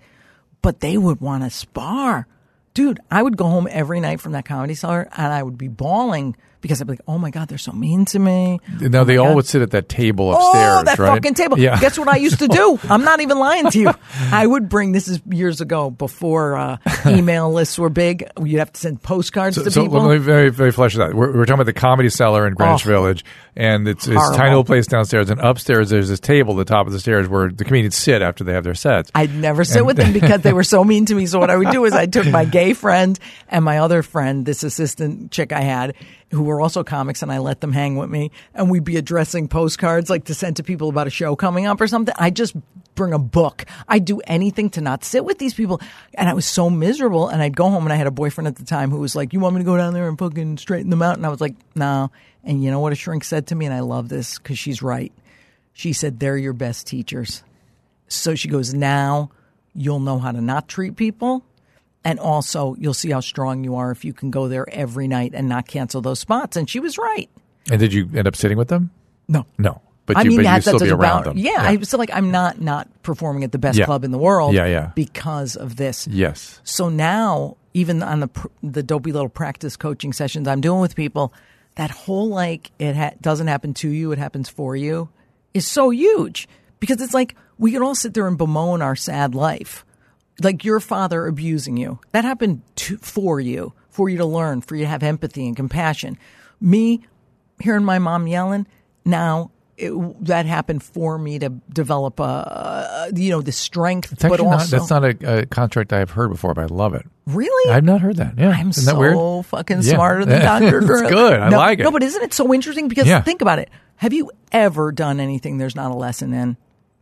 Speaker 3: But they would want to spar. Dude, I would go home every night from that comedy cellar and I would be bawling because I'd be like, oh my God, they're so mean to me.
Speaker 2: Now they all
Speaker 3: God.
Speaker 2: would sit at that table upstairs,
Speaker 3: Oh, that
Speaker 2: right?
Speaker 3: fucking table.
Speaker 2: Yeah.
Speaker 3: Guess what I used to do? I'm not even lying to you. I would bring, this is years ago, before uh, email lists were big. You'd have to send postcards
Speaker 2: So,
Speaker 3: to
Speaker 2: so
Speaker 3: people.
Speaker 2: let me very, very flesh it out. We're, we're talking about the Comedy Cellar in Greenwich
Speaker 3: Oh.
Speaker 2: Village, and it's it's a tiny little place downstairs. And upstairs, there's this table at the top of the stairs where the comedians sit after they have their sets.
Speaker 3: I'd never sit with them because they were so mean to me. So what I would do is I took my gay friend and my other friend, this assistant chick I had, who were also comics, and I let them hang with me, and we'd be addressing postcards like to send to people about a show coming up or something. I just bring a book. I'd do anything to not sit with these people, and I was so miserable. And I'd go home, and I had a boyfriend at the time who was like, "You want me to go down there and fucking straighten them out?" And I was like, "No." And you know what a shrink said to me, and I love this because she's right. She said, "They're your best teachers." So she goes, now you'll know how to not treat people And also, you'll see how strong you are if you can go there every night and not cancel those spots. And she was right.
Speaker 2: And did you end up sitting with them?
Speaker 3: No.
Speaker 2: No. But
Speaker 3: I
Speaker 2: you,
Speaker 3: mean,
Speaker 2: but you
Speaker 3: that,
Speaker 2: still
Speaker 3: that's
Speaker 2: be around them.
Speaker 3: Yeah, I was still like, I'm not not performing at the best
Speaker 2: Yeah.
Speaker 3: club in the world.
Speaker 2: Yeah, yeah.
Speaker 3: Because of this.
Speaker 2: Yes.
Speaker 3: So now, even on the the dopey little practice coaching sessions I'm doing with people, that whole like it ha- doesn't happen to you, it happens for you, is so huge because it's like we can all sit there and bemoan our sad life, like your father abusing you. That happened to, for you, for you to learn, for you to have empathy and compassion. Me hearing my mom yelling now. It, that happened for me to develop a, you know, the strength, but
Speaker 2: not, that's not a, a contract I've heard before, but I love it.
Speaker 3: really.
Speaker 2: I've not heard that. Yeah.
Speaker 3: I'm
Speaker 2: Isn't
Speaker 3: so
Speaker 2: that weird?
Speaker 3: fucking
Speaker 2: Yeah.
Speaker 3: smarter than Dr.
Speaker 2: It's
Speaker 3: Drew.
Speaker 2: good. I
Speaker 3: no,
Speaker 2: like it.
Speaker 3: No, but isn't it so interesting? Because
Speaker 2: Yeah.
Speaker 3: think about it. Have you ever done anything there's not a lesson in?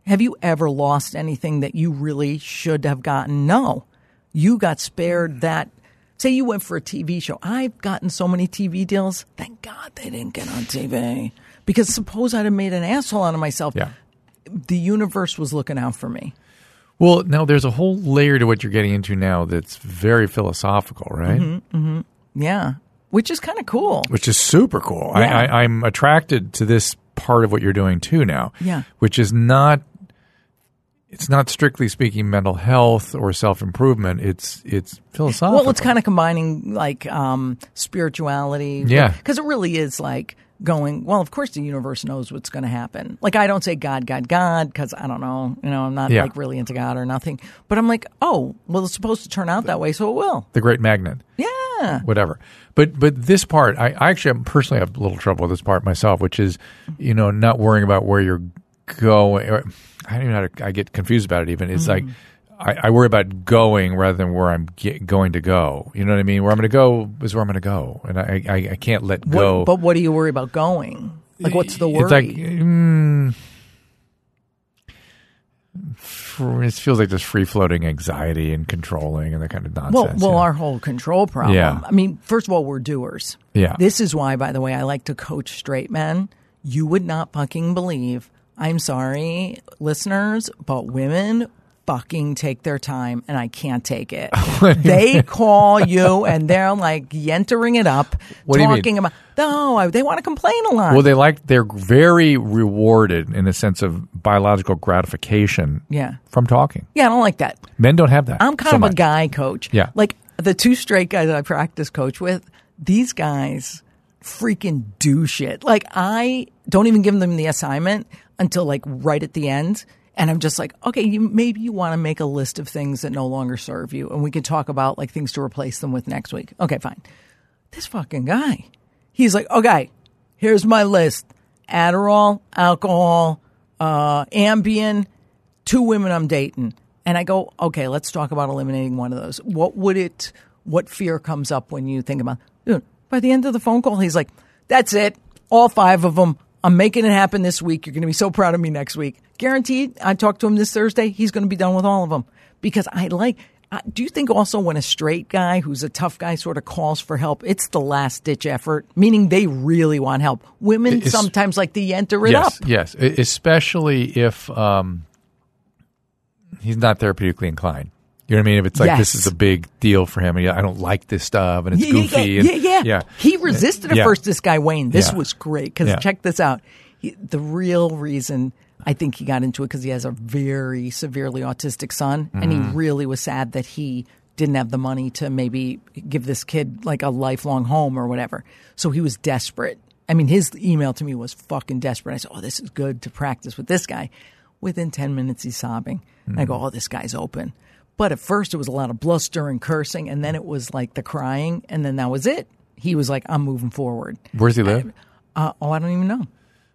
Speaker 3: Have you ever lost anything that you really should have gotten? No. You got spared that. Say you went for a TV show. I've gotten so many TV deals. Thank God they didn't get on TV. Because suppose I'd have made an asshole out of myself.
Speaker 2: Yeah.
Speaker 3: The universe was looking out for me.
Speaker 2: Well, now there's a whole layer to what you're getting into now that's very philosophical, right?
Speaker 3: Mm-hmm. Yeah. Which is kind of cool.
Speaker 2: Which is super cool.
Speaker 3: Yeah.
Speaker 2: I, I, I'm attracted to this part of what you're doing too now.
Speaker 3: Yeah.
Speaker 2: Which is not. It's not strictly speaking mental health or self improvement. It's it's philosophical.
Speaker 3: Well, it's kind of combining like um, spirituality.
Speaker 2: Yeah.
Speaker 3: Because it really is like going, well, of course the universe knows what's going to happen. Like, I don't say God, God, God, because I don't know. You know, I'm not
Speaker 2: Yeah.
Speaker 3: like really into God or nothing. But I'm like, oh, well, it's supposed to turn out that way, so it will.
Speaker 2: the great magnet.
Speaker 3: Yeah.
Speaker 2: whatever. But but this part, I, I actually personally have a little trouble with this part myself, which is you know not worrying about where you're going. I don't even know how to. I get confused about it. Even it's like I, I worry about going rather than where I'm get, going to go. You know what I mean? Where I'm going to go is where I'm going to go, and I I, I can't let
Speaker 3: What-
Speaker 2: go.
Speaker 3: but what do you worry about going? Like, what's the worry?
Speaker 2: It's like mm, it feels like this free floating anxiety and controlling and that kind of
Speaker 3: well,
Speaker 2: nonsense.
Speaker 3: well,
Speaker 2: yeah.
Speaker 3: our whole control problem.
Speaker 2: Yeah.
Speaker 3: I mean, first of all, we're doers.
Speaker 2: Yeah.
Speaker 3: This is why, by the way, I like to coach straight men. You would not fucking believe. I'm sorry, listeners, but women fucking take their time and I can't take it. they call you and they're like yentering it up,
Speaker 2: What do you mean?
Speaker 3: talking about, no, I- they want to complain a lot.
Speaker 2: Well, they like they're very rewarded in the sense of biological gratification.
Speaker 3: Yeah.
Speaker 2: from talking.
Speaker 3: yeah, I don't like that.
Speaker 2: Men don't have that.
Speaker 3: I'm kind
Speaker 2: so
Speaker 3: of
Speaker 2: much.
Speaker 3: a guy coach.
Speaker 2: Yeah.
Speaker 3: Like the two straight guys that I practice coach with, these guys freaking do shit. Like I don't even give them the assignment until like right at the end. And I'm just like, okay, you maybe you want to make a list of things that no longer serve you, and we could talk about like things to replace them with next week. Okay, fine. This fucking guy, he's like, okay, here's my list: Adderall, alcohol, uh, Ambien, two women I'm dating. And I go, okay, let's talk about eliminating one of those. What would it, what fear comes up when you think about, dude, by the end of the phone call, he's like, that's it. All five of them. I'm making it happen this week. You're going to be so proud of me next week. Guaranteed. I talked to him this Thursday. He's going to be done with all of them because I like, I, do you think also when a straight guy who's a tough guy sort of calls for help, it's the last ditch effort, meaning they really want help. Women
Speaker 2: It's-
Speaker 3: sometimes like to enter it
Speaker 2: yes,
Speaker 3: up.
Speaker 2: yes, especially if um, he's not therapeutically inclined. You know what I mean? If it's like this is a big deal for him, and yeah, I don't like this stuff, and it's
Speaker 3: yeah,
Speaker 2: goofy,
Speaker 3: Yeah,
Speaker 2: and
Speaker 3: yeah, yeah,
Speaker 2: yeah.
Speaker 3: He resisted at
Speaker 2: Yeah.
Speaker 3: first. This guy Wayne. This
Speaker 2: Yeah.
Speaker 3: was great because
Speaker 2: Yeah.
Speaker 3: check this out. He, the real reason I think he got into it because he has a very severely autistic son, and he
Speaker 2: Mm-hmm.
Speaker 3: really was sad that he didn't have the money to maybe give this kid like a lifelong home or whatever. So he was desperate. I mean, his email to me was fucking desperate. I said, "Oh, this is good to practice with this guy." Within ten minutes, he's sobbing. And I go,
Speaker 2: Mm-hmm.
Speaker 3: "Oh, this guy's open." But at first, it was a lot of bluster and cursing, and then it was like the crying, and then that was it. He was like, "I'm moving forward."
Speaker 2: Where's he live?
Speaker 3: Uh, oh, I don't even know.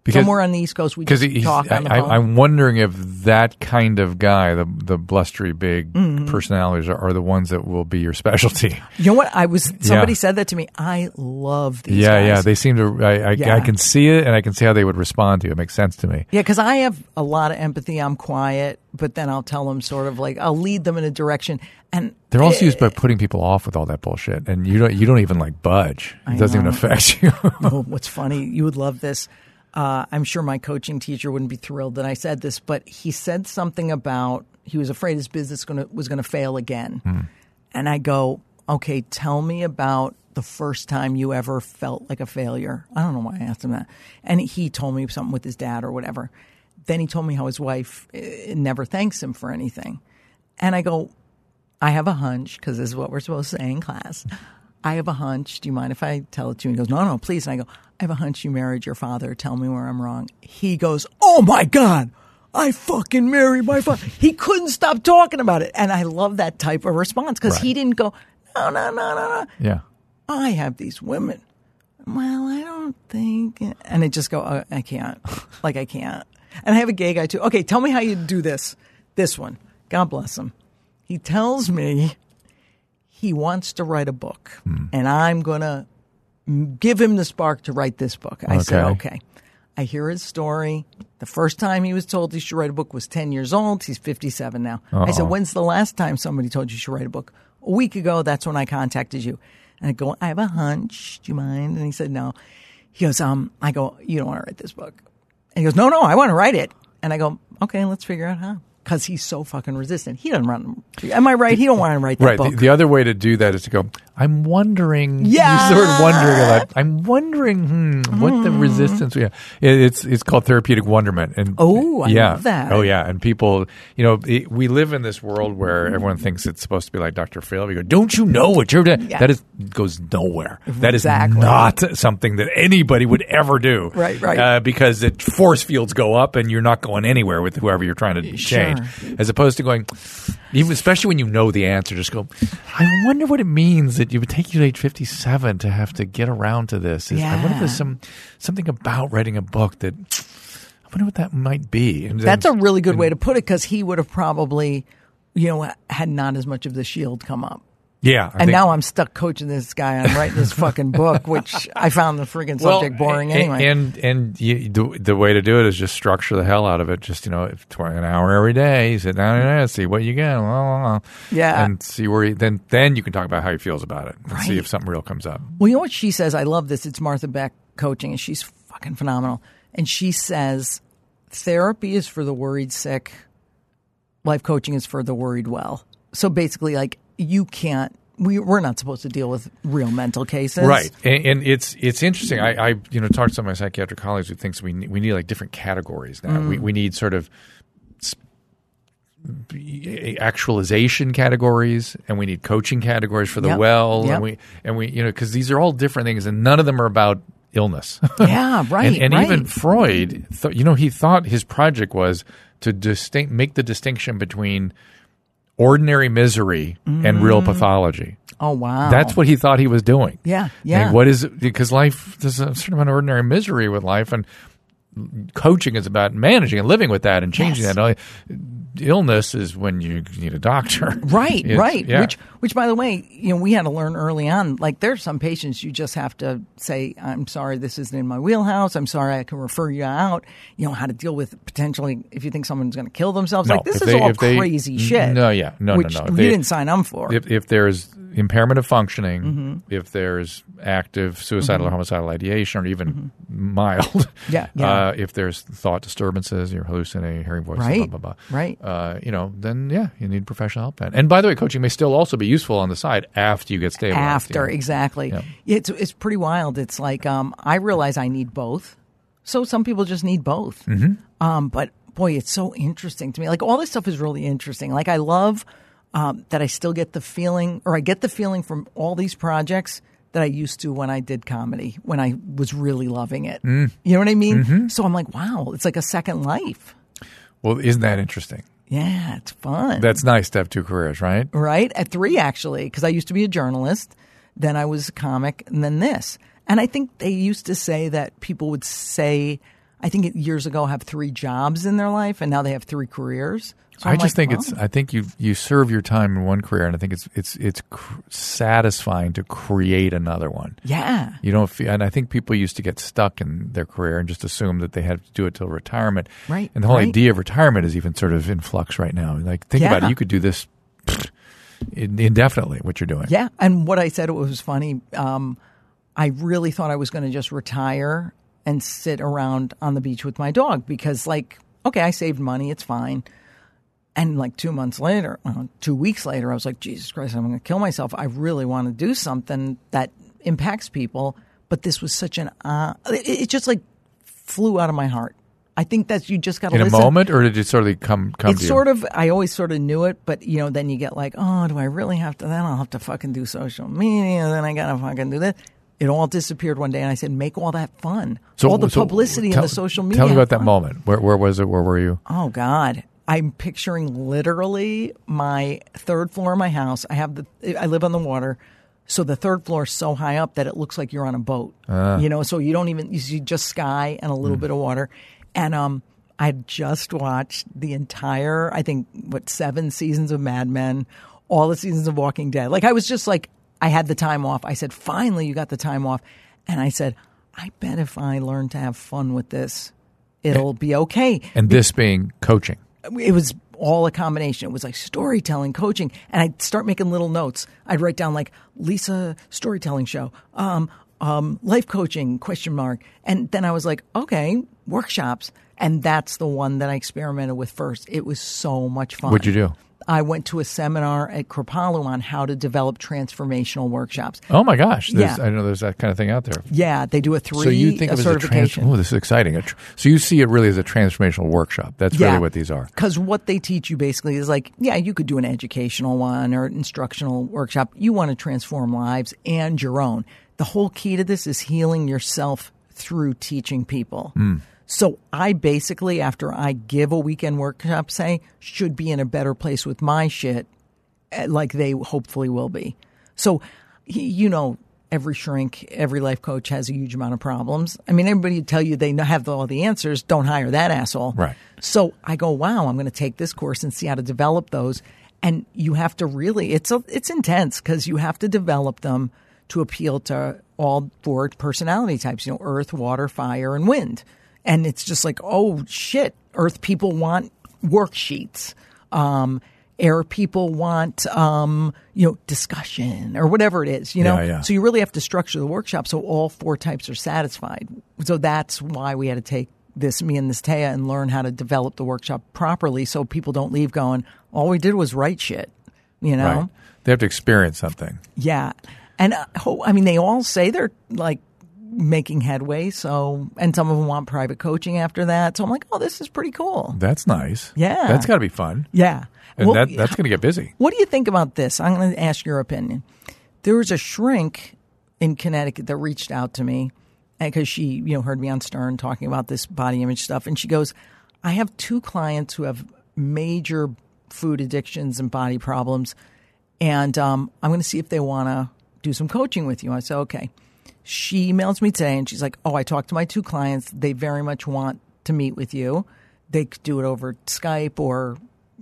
Speaker 2: Because-
Speaker 3: Somewhere on the East Coast, we
Speaker 2: he's,
Speaker 3: talk on the
Speaker 2: I,
Speaker 3: phone.
Speaker 2: I, I'm wondering if that kind of guy, the the blustery big
Speaker 3: Mm-hmm.
Speaker 2: personalities, are, are the ones that will be your specialty.
Speaker 3: you know what? I was somebody
Speaker 2: Yeah.
Speaker 3: said that to me. I love these
Speaker 2: yeah,
Speaker 3: guys.
Speaker 2: yeah, they seem to. I, I,
Speaker 3: Yeah.
Speaker 2: I can see it, and I can see how they would respond to it. It makes sense to me.
Speaker 3: Yeah, because I have a lot of empathy. I'm quiet, but then I'll tell them sort of like I'll lead them in a direction, and
Speaker 2: They're also used by putting people off with all that bullshit, and you don't you don't even like budge. It doesn't even affect you.
Speaker 3: oh, what's funny, you would love this. Uh, I'm sure my coaching teacher wouldn't be thrilled that I said this, but he said something about he was afraid his business gonna, was going to fail again. And I go, okay, tell me about the first time you ever felt like a failure. I don't know why I asked him that. And he told me something with his dad or whatever. Then he told me how his wife eh, never thanks him for anything. And I go, I have a hunch, because this is what we're supposed to say in class. I have a hunch. Do you mind if I tell it to you? And he goes, No, no, please. And I go, I have a hunch you married your father. Tell me where I'm wrong. He goes, Oh my God. I fucking married my father. He couldn't stop talking about it. And I love that type of response because he didn't go, No, no, no, no, no.
Speaker 2: Yeah.
Speaker 3: I have these women. Well, I don't think. And I just go, oh, I can't. Like, I can't. And I have a gay guy too. Okay, tell me how you do this. This one. God bless him. He tells me he wants to write a book, and I'm going to give him the spark to write this book. I said,
Speaker 2: Okay.
Speaker 3: okay. I hear his story. The first time he was told he should write a book was 10 years old. He's 57 now. I said, When's the last time somebody told you you should write a book? A week ago, that's when I contacted you. And I go, I have a hunch. Do you mind? And he said, No. He goes, um, I go, You don't want to write this book. And he goes, No, no, I want to write it. And I go, Okay, let's figure out how. Because he's so fucking resistant. He doesn't run. Am I right? He don't want to write that
Speaker 2: Right.
Speaker 3: book.
Speaker 2: The, the other way to do that is to go, I'm wondering.
Speaker 3: Yeah.
Speaker 2: Use the word wondering a lot. I'm wondering hmm, what the resistance. Yeah. It, it's it's called therapeutic wonderment. And
Speaker 3: Oh, I
Speaker 2: yeah.
Speaker 3: love that.
Speaker 2: Oh yeah. And people, you know, it, we live in this world where everyone thinks it's supposed to be like Dr. Phil. We go, don't you know what you're doing?
Speaker 3: Yeah.
Speaker 2: That is goes nowhere. That is
Speaker 3: Exactly.
Speaker 2: not something that anybody would ever do.
Speaker 3: Right, right.
Speaker 2: Uh, because it force fields go up and you're not going anywhere with whoever you're trying to change. As opposed to going, even especially when you know the answer, just go. I wonder what it means that it would take you to age 57 to have to get around to this. Is- I wonder if there's some something about writing a book that. I wonder what that might be. And
Speaker 3: That's a really good way to put it because he would have probably, you know, had not as much of the shield come up.
Speaker 2: Yeah. I
Speaker 3: And
Speaker 2: think-
Speaker 3: now I'm stuck coaching this guy on writing this fucking book, which I found the friggin' subject boring anyway.
Speaker 2: And and you, the, the way to do it is just structure the hell out of it. Just you know, if an hour every day, you sit down and uh, see what you get, blah, blah, blah,
Speaker 3: Yeah.
Speaker 2: and see where you, then then you can talk about how he feels about it and see if something real comes up.
Speaker 3: well, you know what she says? I love this. It's Martha Beck coaching, and she's fucking phenomenal. And she says, therapy is for the worried sick, life coaching is for the worried well. So basically, like, you can't, we, we're not supposed to deal with real mental cases.
Speaker 2: Right, and, and it's it's interesting. I, I you know talked to some of my psychiatric colleagues who thinks we need, we need like different categories now.
Speaker 3: Mm.
Speaker 2: We we need sort of actualization categories, and we need coaching categories for the
Speaker 3: Yep,
Speaker 2: well,
Speaker 3: yep.
Speaker 2: and we and we you know because these are all different things, and none of them are about illness.
Speaker 3: Yeah, right.
Speaker 2: and, and
Speaker 3: right.
Speaker 2: even Freud, th- you know, he thought his project was to distinct make the distinction between ordinary misery and real mm. pathology.
Speaker 3: oh, wow.
Speaker 2: That's what he thought he was doing.
Speaker 3: Yeah,
Speaker 2: And
Speaker 3: yeah.
Speaker 2: what is because life there's a sort of an ordinary misery with life, and coaching is about managing and living with that and changing
Speaker 3: Yes.
Speaker 2: that. Illness is when you need a doctor.
Speaker 3: Right,
Speaker 2: It's-
Speaker 3: right.
Speaker 2: yeah.
Speaker 3: Which, which, by the way, you know, we had to learn early on. Like, there's some patients you just have to say, "I'm sorry, this isn't in my wheelhouse. I'm sorry, I can refer you out." You know how to deal with potentially if you think someone's going to kill themselves.
Speaker 2: No,
Speaker 3: like, this is
Speaker 2: they-
Speaker 3: all
Speaker 2: if they-
Speaker 3: crazy shit.
Speaker 2: no, yeah. No, no,
Speaker 3: which
Speaker 2: no.
Speaker 3: You
Speaker 2: they-
Speaker 3: didn't sign up for.
Speaker 2: if, if there's impairment of functioning,
Speaker 3: Mm-hmm.
Speaker 2: if there's active suicidal or homicidal ideation, or even mild,
Speaker 3: Yeah, yeah.
Speaker 2: Uh, if there's thought disturbances, you're hallucinating, hearing voices,
Speaker 3: Right,
Speaker 2: blah blah blah,
Speaker 3: right.
Speaker 2: Uh, you know, then yeah, you need professional help. And, and by the way, coaching may still also be useful on the side after you get stable.
Speaker 3: after exactly.
Speaker 2: Yeah.
Speaker 3: It's it's pretty wild. It's like um, I realize I need both. So some people just need both. Mm-hmm. Um, but boy, it's so interesting to me. Like all this stuff is really interesting. Like I love um, that I still get the feeling, or I get the feeling from all these projects that I used to when I did comedy, when I was really loving it.
Speaker 2: Mm.
Speaker 3: You know what I mean?
Speaker 2: Mm-hmm.
Speaker 3: So I'm like, wow, it's like a second life.
Speaker 2: Well, isn't that interesting?
Speaker 3: Yeah, it's fun.
Speaker 2: That's nice to have two careers, right?
Speaker 3: right? At three, actually, because I used to be a journalist, then I was a comic, and then this. And I think they used to say that people would say, I think years ago, have three jobs in their life, and now they have three careers. So
Speaker 2: I
Speaker 3: I'm
Speaker 2: just
Speaker 3: like,
Speaker 2: think it's. I think you you serve your time in one career, and I think it's it's it's cr- satisfying to create another one.
Speaker 3: yeah,
Speaker 2: You don't feel, and I think people used to get stuck in their career and just assume that they had to do it till retirement.
Speaker 3: Right,
Speaker 2: And the whole
Speaker 3: right.
Speaker 2: idea of retirement is even sort of in flux right now. Like, think about it. You could do this indefinitely, what you're doing.
Speaker 3: yeah. And what I said it was funny. Um, I really thought I was going to just retire and sit around on the beach with my dog because, like, okay, I saved money, it's fine. And like two months later, well, two weeks later, I was like, Jesus Christ, I'm going to kill myself. I really want to do something that impacts people. But this was such an, uh, it, it just like flew out of my heart. I think that you just got to
Speaker 4: In a moment, or did it sort of come come
Speaker 3: It's sort
Speaker 4: you?
Speaker 3: of, I always sort of knew it, but you know, then you get like, oh, do I really have to? Then I'll have to fucking do social media. Then I got to fucking do that. It all disappeared one day, and I said, make all that fun. all the
Speaker 4: so
Speaker 3: publicity
Speaker 4: tell-
Speaker 3: and the social media.
Speaker 4: Tell me about that moment. Where, where was it? Where were you?
Speaker 3: Oh God. I'm picturing literally my third floor of my house. I have the I live on the water. So the third floor is so high up that it looks like you're on a boat. You know, so you don't even you see just sky and a little bit of water. And um I just watched the entire I think what seven seasons of Mad Men, all the seasons of Walking Dead. Like I was just like I had the time off. I said, "Finally, you got the time off." And I said, "I bet if I learn to have fun with this, it'll be okay."
Speaker 4: And this being coaching.
Speaker 3: it was all a combination. It was like storytelling, coaching, and I'd start making little notes. I'd write down like Lisa storytelling show, um, um, life coaching question mark, and then I was like, okay, workshops, and that's the one that I experimented with first. It was so much fun.
Speaker 4: What'd you do?
Speaker 3: I went to a seminar at Kripalu on how to develop transformational workshops.
Speaker 4: Oh my gosh! There's,
Speaker 3: Yeah.
Speaker 4: I know there's that kind of thing out there.
Speaker 3: Yeah, they do a three
Speaker 4: so you think
Speaker 3: a
Speaker 4: of it as a trans-. Oh, this is exciting. So you see it really as a transformational workshop. That's really what these are.
Speaker 3: Because what they teach you basically is like, yeah, you could do an educational one or an instructional workshop. You want to transform lives and your own. The whole key to this is healing yourself through teaching people.
Speaker 4: Hmm.
Speaker 3: So I basically, after I give a weekend workshop, say, should be in a better place with my shit, eh, like they hopefully will be. So, you know, every shrink, every life coach has a huge amount of problems. I mean, everybody would tell you they have all the answers. Don't hire that asshole.
Speaker 4: Right.
Speaker 3: So I go, wow, I'm going to take this course and see how to develop those. And you have to really, it's a, it's intense because you have to develop them to appeal to all four personality types, you know, earth, water, fire, and wind. And it's just like, oh shit, earth people want worksheets. Um, air people want, um, you know, discussion or whatever it is, you know?
Speaker 4: Yeah, yeah.
Speaker 3: So you really have to structure the workshop so all four types are satisfied. So that's why we had to take this, me and this Taya, and learn how to develop the workshop properly so people don't leave going, all we did was write shit, you know?
Speaker 4: Right. They have to experience something.
Speaker 3: Yeah. And uh, I mean, they all say they're like making headway. So, and some of them want private coaching after that. So I'm like, oh, this is pretty cool.
Speaker 4: That's nice.
Speaker 3: Yeah.
Speaker 4: That's got to be fun.
Speaker 3: Yeah.
Speaker 4: And
Speaker 3: Well,
Speaker 4: that, that's going to get busy.
Speaker 3: What do you think about this? I'm going to ask your opinion. There was a shrink in Connecticut that reached out to me because she, you know, heard me on Stern talking about this body image stuff, and she goes, "I have two clients who have major food addictions and body problems, and um, I'm going to see if they want to do some coaching with you." I said, "Okay." She emails me today, and she's like, "Oh, I talked to my two clients. They very much want to meet with you. They could do it over Skype or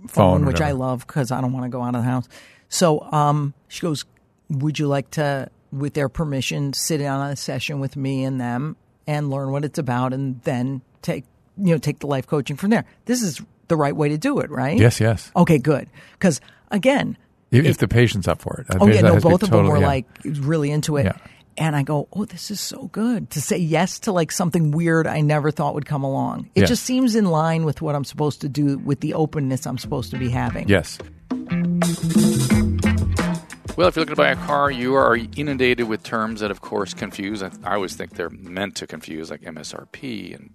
Speaker 4: Phone,
Speaker 3: phone, which I love because I don't want to go out of the house. So um, she goes, Would you like to, with their permission, sit down on a session with me and them and learn what it's about and then take, you know, take the life coaching from there? This is the right way to do it, right?
Speaker 4: Yes, yes.
Speaker 3: Okay, good. Because again,
Speaker 4: If, the patient's up for it.
Speaker 3: oh yeah, no,
Speaker 4: has to be
Speaker 3: both of them were
Speaker 4: yeah.
Speaker 3: like really into it.
Speaker 4: Yeah.
Speaker 3: And I go, oh, this is so good to say yes to like something weird I never thought would come along. It
Speaker 4: Yeah.
Speaker 3: just seems in line with what I'm supposed to do with the openness I'm supposed to be having.
Speaker 4: Yes.
Speaker 2: Well, if you're looking to buy a car, you are inundated with terms that, of course, confuse. I, I always think they're meant to confuse, like MSRP and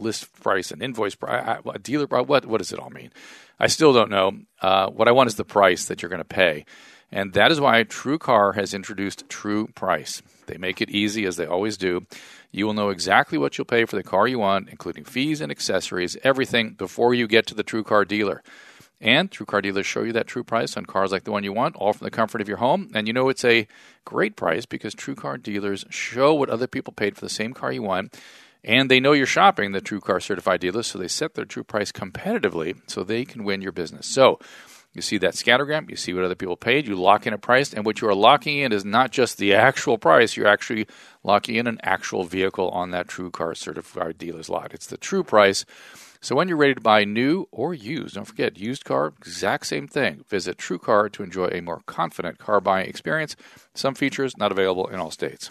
Speaker 2: list price and invoice price, I, I, dealer price. What what does it all mean? I still don't know. Uh, what I want is the price that you're going to pay, and that is why TrueCar has introduced True Price. They make it easy, as they always do. You will know exactly what you'll pay for the car you want, including fees and accessories, everything before you get to the TrueCar dealer. And TrueCar dealers show you that true price on cars like the one you want, all from the comfort of your home. And you know it's a great price because TrueCar dealers show what other people paid for the same car you want. And they know you're shopping the TrueCar certified dealers, so they set their true price competitively so they can win your business. So you see that scattergram, you see what other people paid, you lock in a price, and what you are locking in is not just the actual price, you're actually locking in an actual vehicle on that TrueCar certified dealer's lot. It's the true price. So when you're ready to buy new or used, don't forget, used car, exact same thing. Visit TrueCar to enjoy a more confident car buying experience. Some features not available in all states.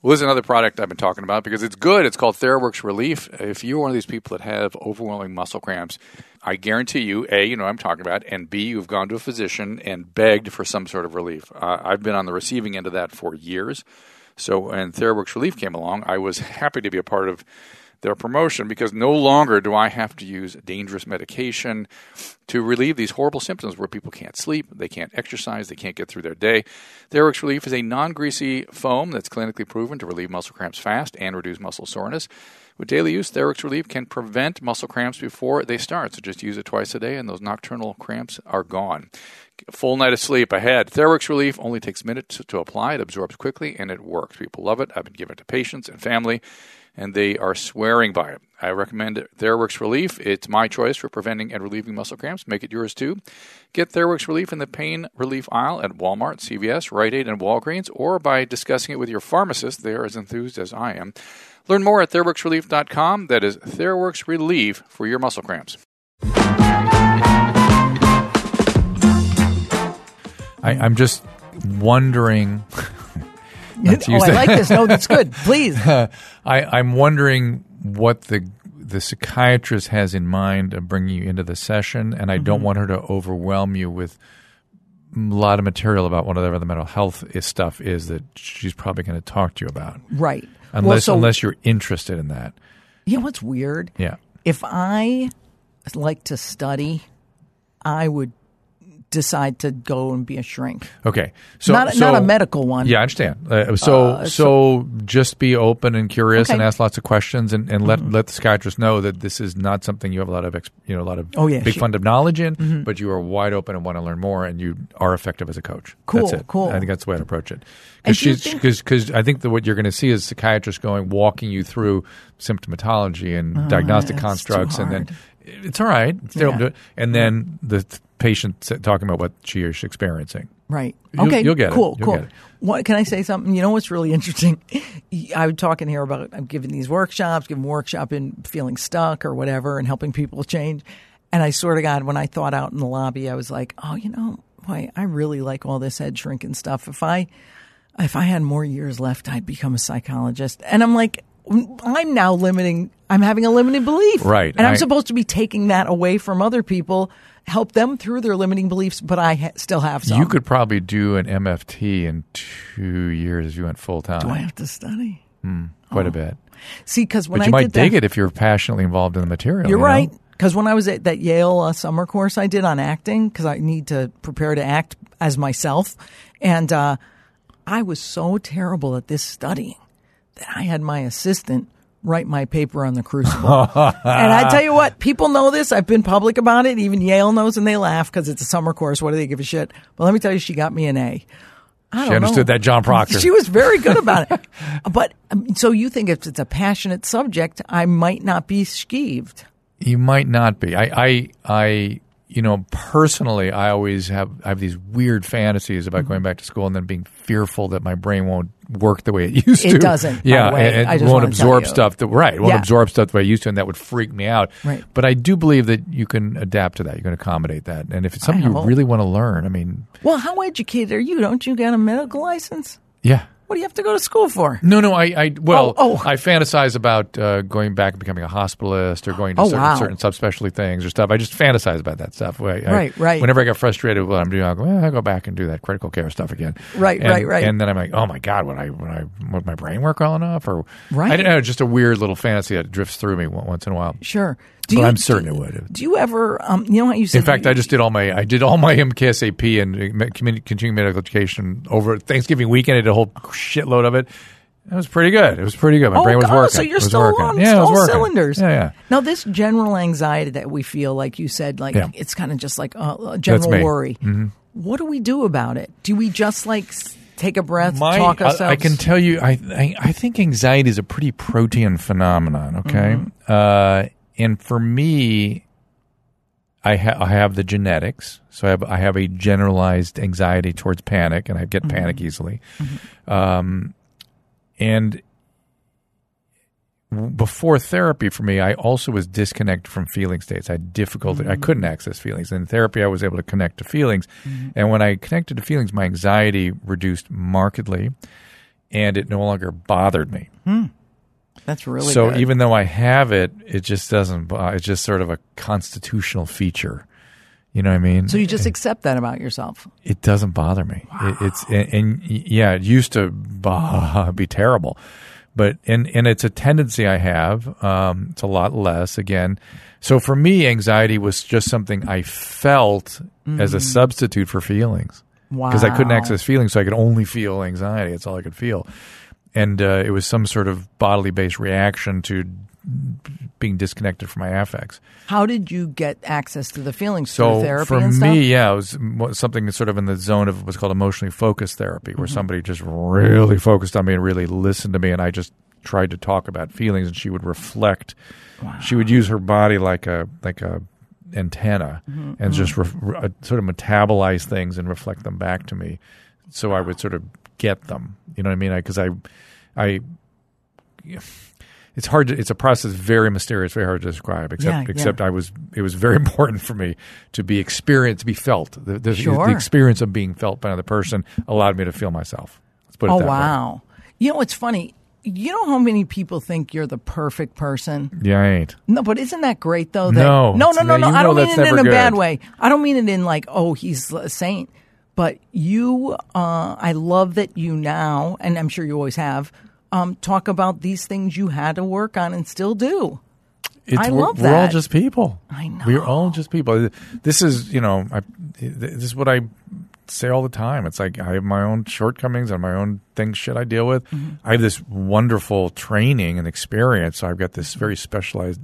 Speaker 2: Well, this is another product I've been talking about because it's good. It's called Theraworx Relief. If you're one of these people that have overwhelming muscle cramps,
Speaker 5: I guarantee you, A, you know what I'm talking about, and B, you've gone to a physician and begged for some sort of relief. Uh, I've been on the receiving end of that for years. So when Theraworx Relief came along, I was happy to be a part of their promotion because no longer do I have to use dangerous medication to relieve these horrible symptoms where people can't sleep, they can't exercise, they can't get through their day. Theraworx Relief is a non greasy foam that's clinically proven to relieve muscle cramps fast and reduce muscle soreness. With daily use, Theraworx Relief can prevent muscle cramps before they start. So just use it twice a day, and those nocturnal cramps are gone. Full night of sleep ahead. Theraworx Relief only takes minutes to apply. It absorbs quickly, and it works. People love it. I've been giving it to patients and family and they are swearing by it. I recommend Theraworx Relief. It's my choice for preventing and relieving muscle cramps. Make it yours too. Get Theraworx Relief in the pain relief aisle at Walmart, CVS, Rite Aid, and Walgreens, or by discussing it with your pharmacist. They are as enthused as I am. Learn more at TheraworxRelief.com. That is Theraworx Relief for your muscle cramps.
Speaker 2: I, I'm just wondering. Not
Speaker 3: oh, I like this. No, that's good. Please.
Speaker 2: I, I'm wondering what the the psychiatrist has in mind of bringing you into the session, and I
Speaker 3: Mm-hmm.
Speaker 2: don't want her to overwhelm you with a lot of material about whatever the mental health is, stuff is that she's probably going to talk to you about,
Speaker 3: Right.
Speaker 2: unless
Speaker 3: well, so,
Speaker 2: unless you're interested in that.
Speaker 3: you know what's weird?
Speaker 2: Yeah.
Speaker 3: If I like to study, I would decide to go and be a shrink.
Speaker 2: Okay. So
Speaker 3: not,
Speaker 2: so,
Speaker 3: not a medical one.
Speaker 2: Yeah, I understand. Uh, so, so just be open and curious and
Speaker 3: Okay. Mm-hmm.
Speaker 2: ask lots of questions and, and let let the psychiatrist know that this is not something you have a lot of ex, you know a lot of
Speaker 3: Oh, yeah,
Speaker 2: big fund of knowledge in, but you are wide open and want to learn more and you are effective as a coach.
Speaker 3: Cool,
Speaker 2: That's it.
Speaker 3: cool.
Speaker 2: I think that's the way to approach it. Because she's because I think that what you're going to see is psychiatrists going walking you through symptomatology and diagnostic
Speaker 3: Oh, too
Speaker 2: constructs and then. It's all right. They'll
Speaker 3: Yeah.
Speaker 2: do it. And then the th- patient talking about what she is experiencing.
Speaker 3: Right.
Speaker 2: You'll-
Speaker 3: okay.
Speaker 2: you'll get it.
Speaker 3: cool.
Speaker 2: You'll
Speaker 3: cool.
Speaker 2: it.
Speaker 3: What can I say? Something. You know what's really interesting? I'm talking here about I'm giving these workshops, giving workshop in feeling stuck or whatever, and helping people change. And I sort of God, when I thought out in the lobby, I was like, oh, you know, boy, I really like all this head shrinking stuff. If I if I had more years left, I'd become a psychologist. And I'm like, I'm now limiting. I'm having a limiting belief,
Speaker 2: Right.
Speaker 3: And I'm
Speaker 2: I-
Speaker 3: supposed to be taking that away from other people, help them through their limiting beliefs, but I ha- still have some.
Speaker 2: You could probably do an MFT in two years if you went full time.
Speaker 3: Do I have to study?
Speaker 2: Quite a bit.
Speaker 3: See, because when
Speaker 2: But
Speaker 3: I
Speaker 2: you might
Speaker 3: did
Speaker 2: dig
Speaker 3: that,
Speaker 2: it if you're passionately involved in the material.
Speaker 3: You're
Speaker 2: you know?
Speaker 3: right. Because when I was at that Yale uh, summer course I did on acting, because I need to prepare to act as myself, and uh, I was so terrible at this studying I had my assistant write my paper on the crucible. and I tell you what, people know this. I've been public about it. Even Yale knows, and they laugh because it's a summer course. What do they give a shit? But let me tell you, she got me an A. I
Speaker 2: She understood
Speaker 3: know.
Speaker 2: that John Proctor.
Speaker 3: She was very good about it. but um, so you think if it's a passionate subject, I might not be skeeved.
Speaker 2: You might not be. I, I, I, you know, personally, I always have I have these weird fantasies about
Speaker 3: Mm-hmm.
Speaker 2: going back to school and then being fearful that my brain won't work the way it used
Speaker 3: It
Speaker 2: to.
Speaker 3: It doesn't,
Speaker 2: Yeah, and,
Speaker 3: I
Speaker 2: and won't absorb stuff. That, right, it won't
Speaker 3: Yeah.
Speaker 2: absorb stuff the way I used to, and that would freak me out.
Speaker 3: Right.
Speaker 2: But I do believe that you can adapt to that. You can accommodate that, and if it's something you really want to learn, I mean,
Speaker 3: Well, how educated are you? Don't you get a medical license?
Speaker 2: yeah.
Speaker 3: What do you have to go to school for?
Speaker 2: No, no. I, I well,
Speaker 3: Oh, oh.
Speaker 2: I fantasize about uh, going back and becoming a hospitalist or going to
Speaker 3: Oh,
Speaker 2: certain,
Speaker 3: wow.
Speaker 2: certain subspecialty things or stuff. I just fantasize about that stuff. I, I-
Speaker 3: Right, right.
Speaker 2: Whenever I get frustrated with what I'm doing, I'll go, well, I'll go back and do that critical care stuff again.
Speaker 3: Right,
Speaker 2: And-
Speaker 3: right, right.
Speaker 2: And then I'm like, oh my god, would I, would I, would my brain work well enough? Or
Speaker 3: Right.
Speaker 2: I don't know. Just a weird little fantasy that drifts through me once in a while.
Speaker 3: Sure.
Speaker 2: But I'm certain it would.
Speaker 3: Do you ever? Um, you know what you said?
Speaker 2: In fact, I just did all my I did all my MKSAP and uh, community- continuing medical education over Thanksgiving weekend. I did a whole shitload of it. It was pretty good. It was pretty good. My
Speaker 3: Oh,
Speaker 2: brain was
Speaker 3: God,
Speaker 2: working.
Speaker 3: so you're still
Speaker 2: working.
Speaker 3: on
Speaker 2: yeah, it
Speaker 3: all
Speaker 2: working.
Speaker 3: cylinders.
Speaker 2: Yeah, yeah.
Speaker 3: Now, this general anxiety that we feel, like you said, like
Speaker 2: Yeah.
Speaker 3: it's kind of just like a, general
Speaker 2: me. Mm-hmm.
Speaker 3: worry. What do we do about it? Do we just like take a breath,
Speaker 2: My-
Speaker 3: talk
Speaker 2: I-
Speaker 3: ourselves?
Speaker 2: I, can tell you, I, I I think anxiety is a pretty protean phenomenon. Okay,
Speaker 3: Mm-hmm.
Speaker 2: uh, and for me, I, ha- I have the genetics, so I have I have a generalized anxiety towards panic, and I get
Speaker 3: Mm-hmm.
Speaker 2: panic easily. Um, and before therapy for me, I also was disconnected from feeling states. I had difficulty. I couldn't access feelings. In therapy, I was able to connect to feelings. And when I connected to feelings, my anxiety reduced markedly and it no longer bothered me.
Speaker 3: That's really
Speaker 2: so
Speaker 3: good.
Speaker 2: even though I have it, it just doesn't. It's just sort of a constitutional feature. You know what I mean?
Speaker 3: so you just accept that about yourself.
Speaker 2: it doesn't bother me. It, it's and, and yeah, it used to bah, be terrible, but and and it's a tendency I have. Um, it's a lot less again. So for me, anxiety was just something I felt as a substitute for feelings because I couldn't access feelings, so I could only feel anxiety. That's all I could feel, and uh, it was some sort of bodily based reaction to being disconnected from my affects.
Speaker 3: How did you get access to the feelings
Speaker 2: So
Speaker 3: through therapy
Speaker 2: for me, yeah, it was something sort of in the zone of what's called emotionally focused therapy,
Speaker 3: Mm-hmm.
Speaker 2: where somebody just really focused on me and really listened to me, and I just tried to talk about feelings, and she would reflect. She would use her body like a like a antenna,
Speaker 3: Mm-hmm.
Speaker 2: and just ref, re- uh, sort of metabolize things and reflect them back to me, so I would sort of get them. You know what I mean? Because I, I, it's hard to it's a process very mysterious very hard to describe except
Speaker 3: Yeah, yeah.
Speaker 2: except i was it was very important for me to be experienced to be felt the, the,
Speaker 3: Sure.
Speaker 2: the experience of being felt by another person allowed me to feel myself let's put it
Speaker 3: Oh
Speaker 2: that way
Speaker 3: wow! You know what's funny? You know how many people think you're the perfect person?
Speaker 2: yeah i ain't
Speaker 3: No, but isn't that great though? That,
Speaker 2: No,
Speaker 3: no, no, no, no. I don't mean it in a bad way. I don't mean it in like, oh, he's a saint. But you, uh, I love that you now, and I'm sure you always have, um, talk about these things you had to work on and still do.
Speaker 2: It's,
Speaker 3: I
Speaker 2: we're,
Speaker 3: love
Speaker 2: we're all just people.
Speaker 3: I know.
Speaker 2: We're all just people. This is, you know, I, this is what I say all the time. It's like I have my own shortcomings and my own things shit I deal with.
Speaker 3: Mm-hmm.
Speaker 2: I have this wonderful training and experience. So I've got this very specialized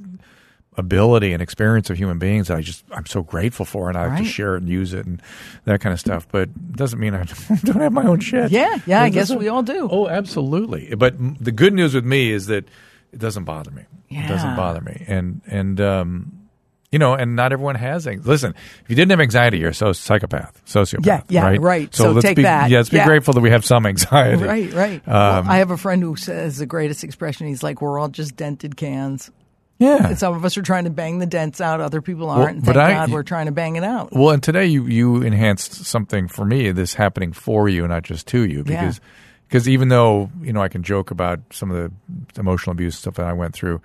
Speaker 2: ability and experience of human beings that I just I'm so grateful for, and I like to share it and use it and that kind of stuff. But it doesn't mean I don't have my own shit.
Speaker 3: Yeah, yeah, I guess we all do.
Speaker 2: Oh, absolutely. But the good news with me is that it doesn't bother me. It doesn't bother me. And and um, you know, and not everyone has. Anx- Listen, if you didn't have anxiety, you're a so- psychopath, sociopath.
Speaker 3: Yeah, yeah,
Speaker 2: right.
Speaker 3: right.
Speaker 2: So,
Speaker 3: So
Speaker 2: let's
Speaker 3: take
Speaker 2: be
Speaker 3: that.
Speaker 2: yeah, let's be
Speaker 3: Yeah.
Speaker 2: grateful that we have some anxiety.
Speaker 3: Right, right.
Speaker 2: Um,
Speaker 3: well, I have a friend who says the greatest expression. He's like, "We're all just dented cans."
Speaker 2: Yeah.
Speaker 3: And some of us are trying to bang the dents out. Other people aren't.
Speaker 2: but
Speaker 3: thank
Speaker 2: I-
Speaker 3: God we're trying to bang it out.
Speaker 2: Well, and today you you enhanced something for me. This happening for you, not just to you,
Speaker 3: Yeah.
Speaker 2: because because even though you know I can joke about some of the emotional abuse stuff that I went through,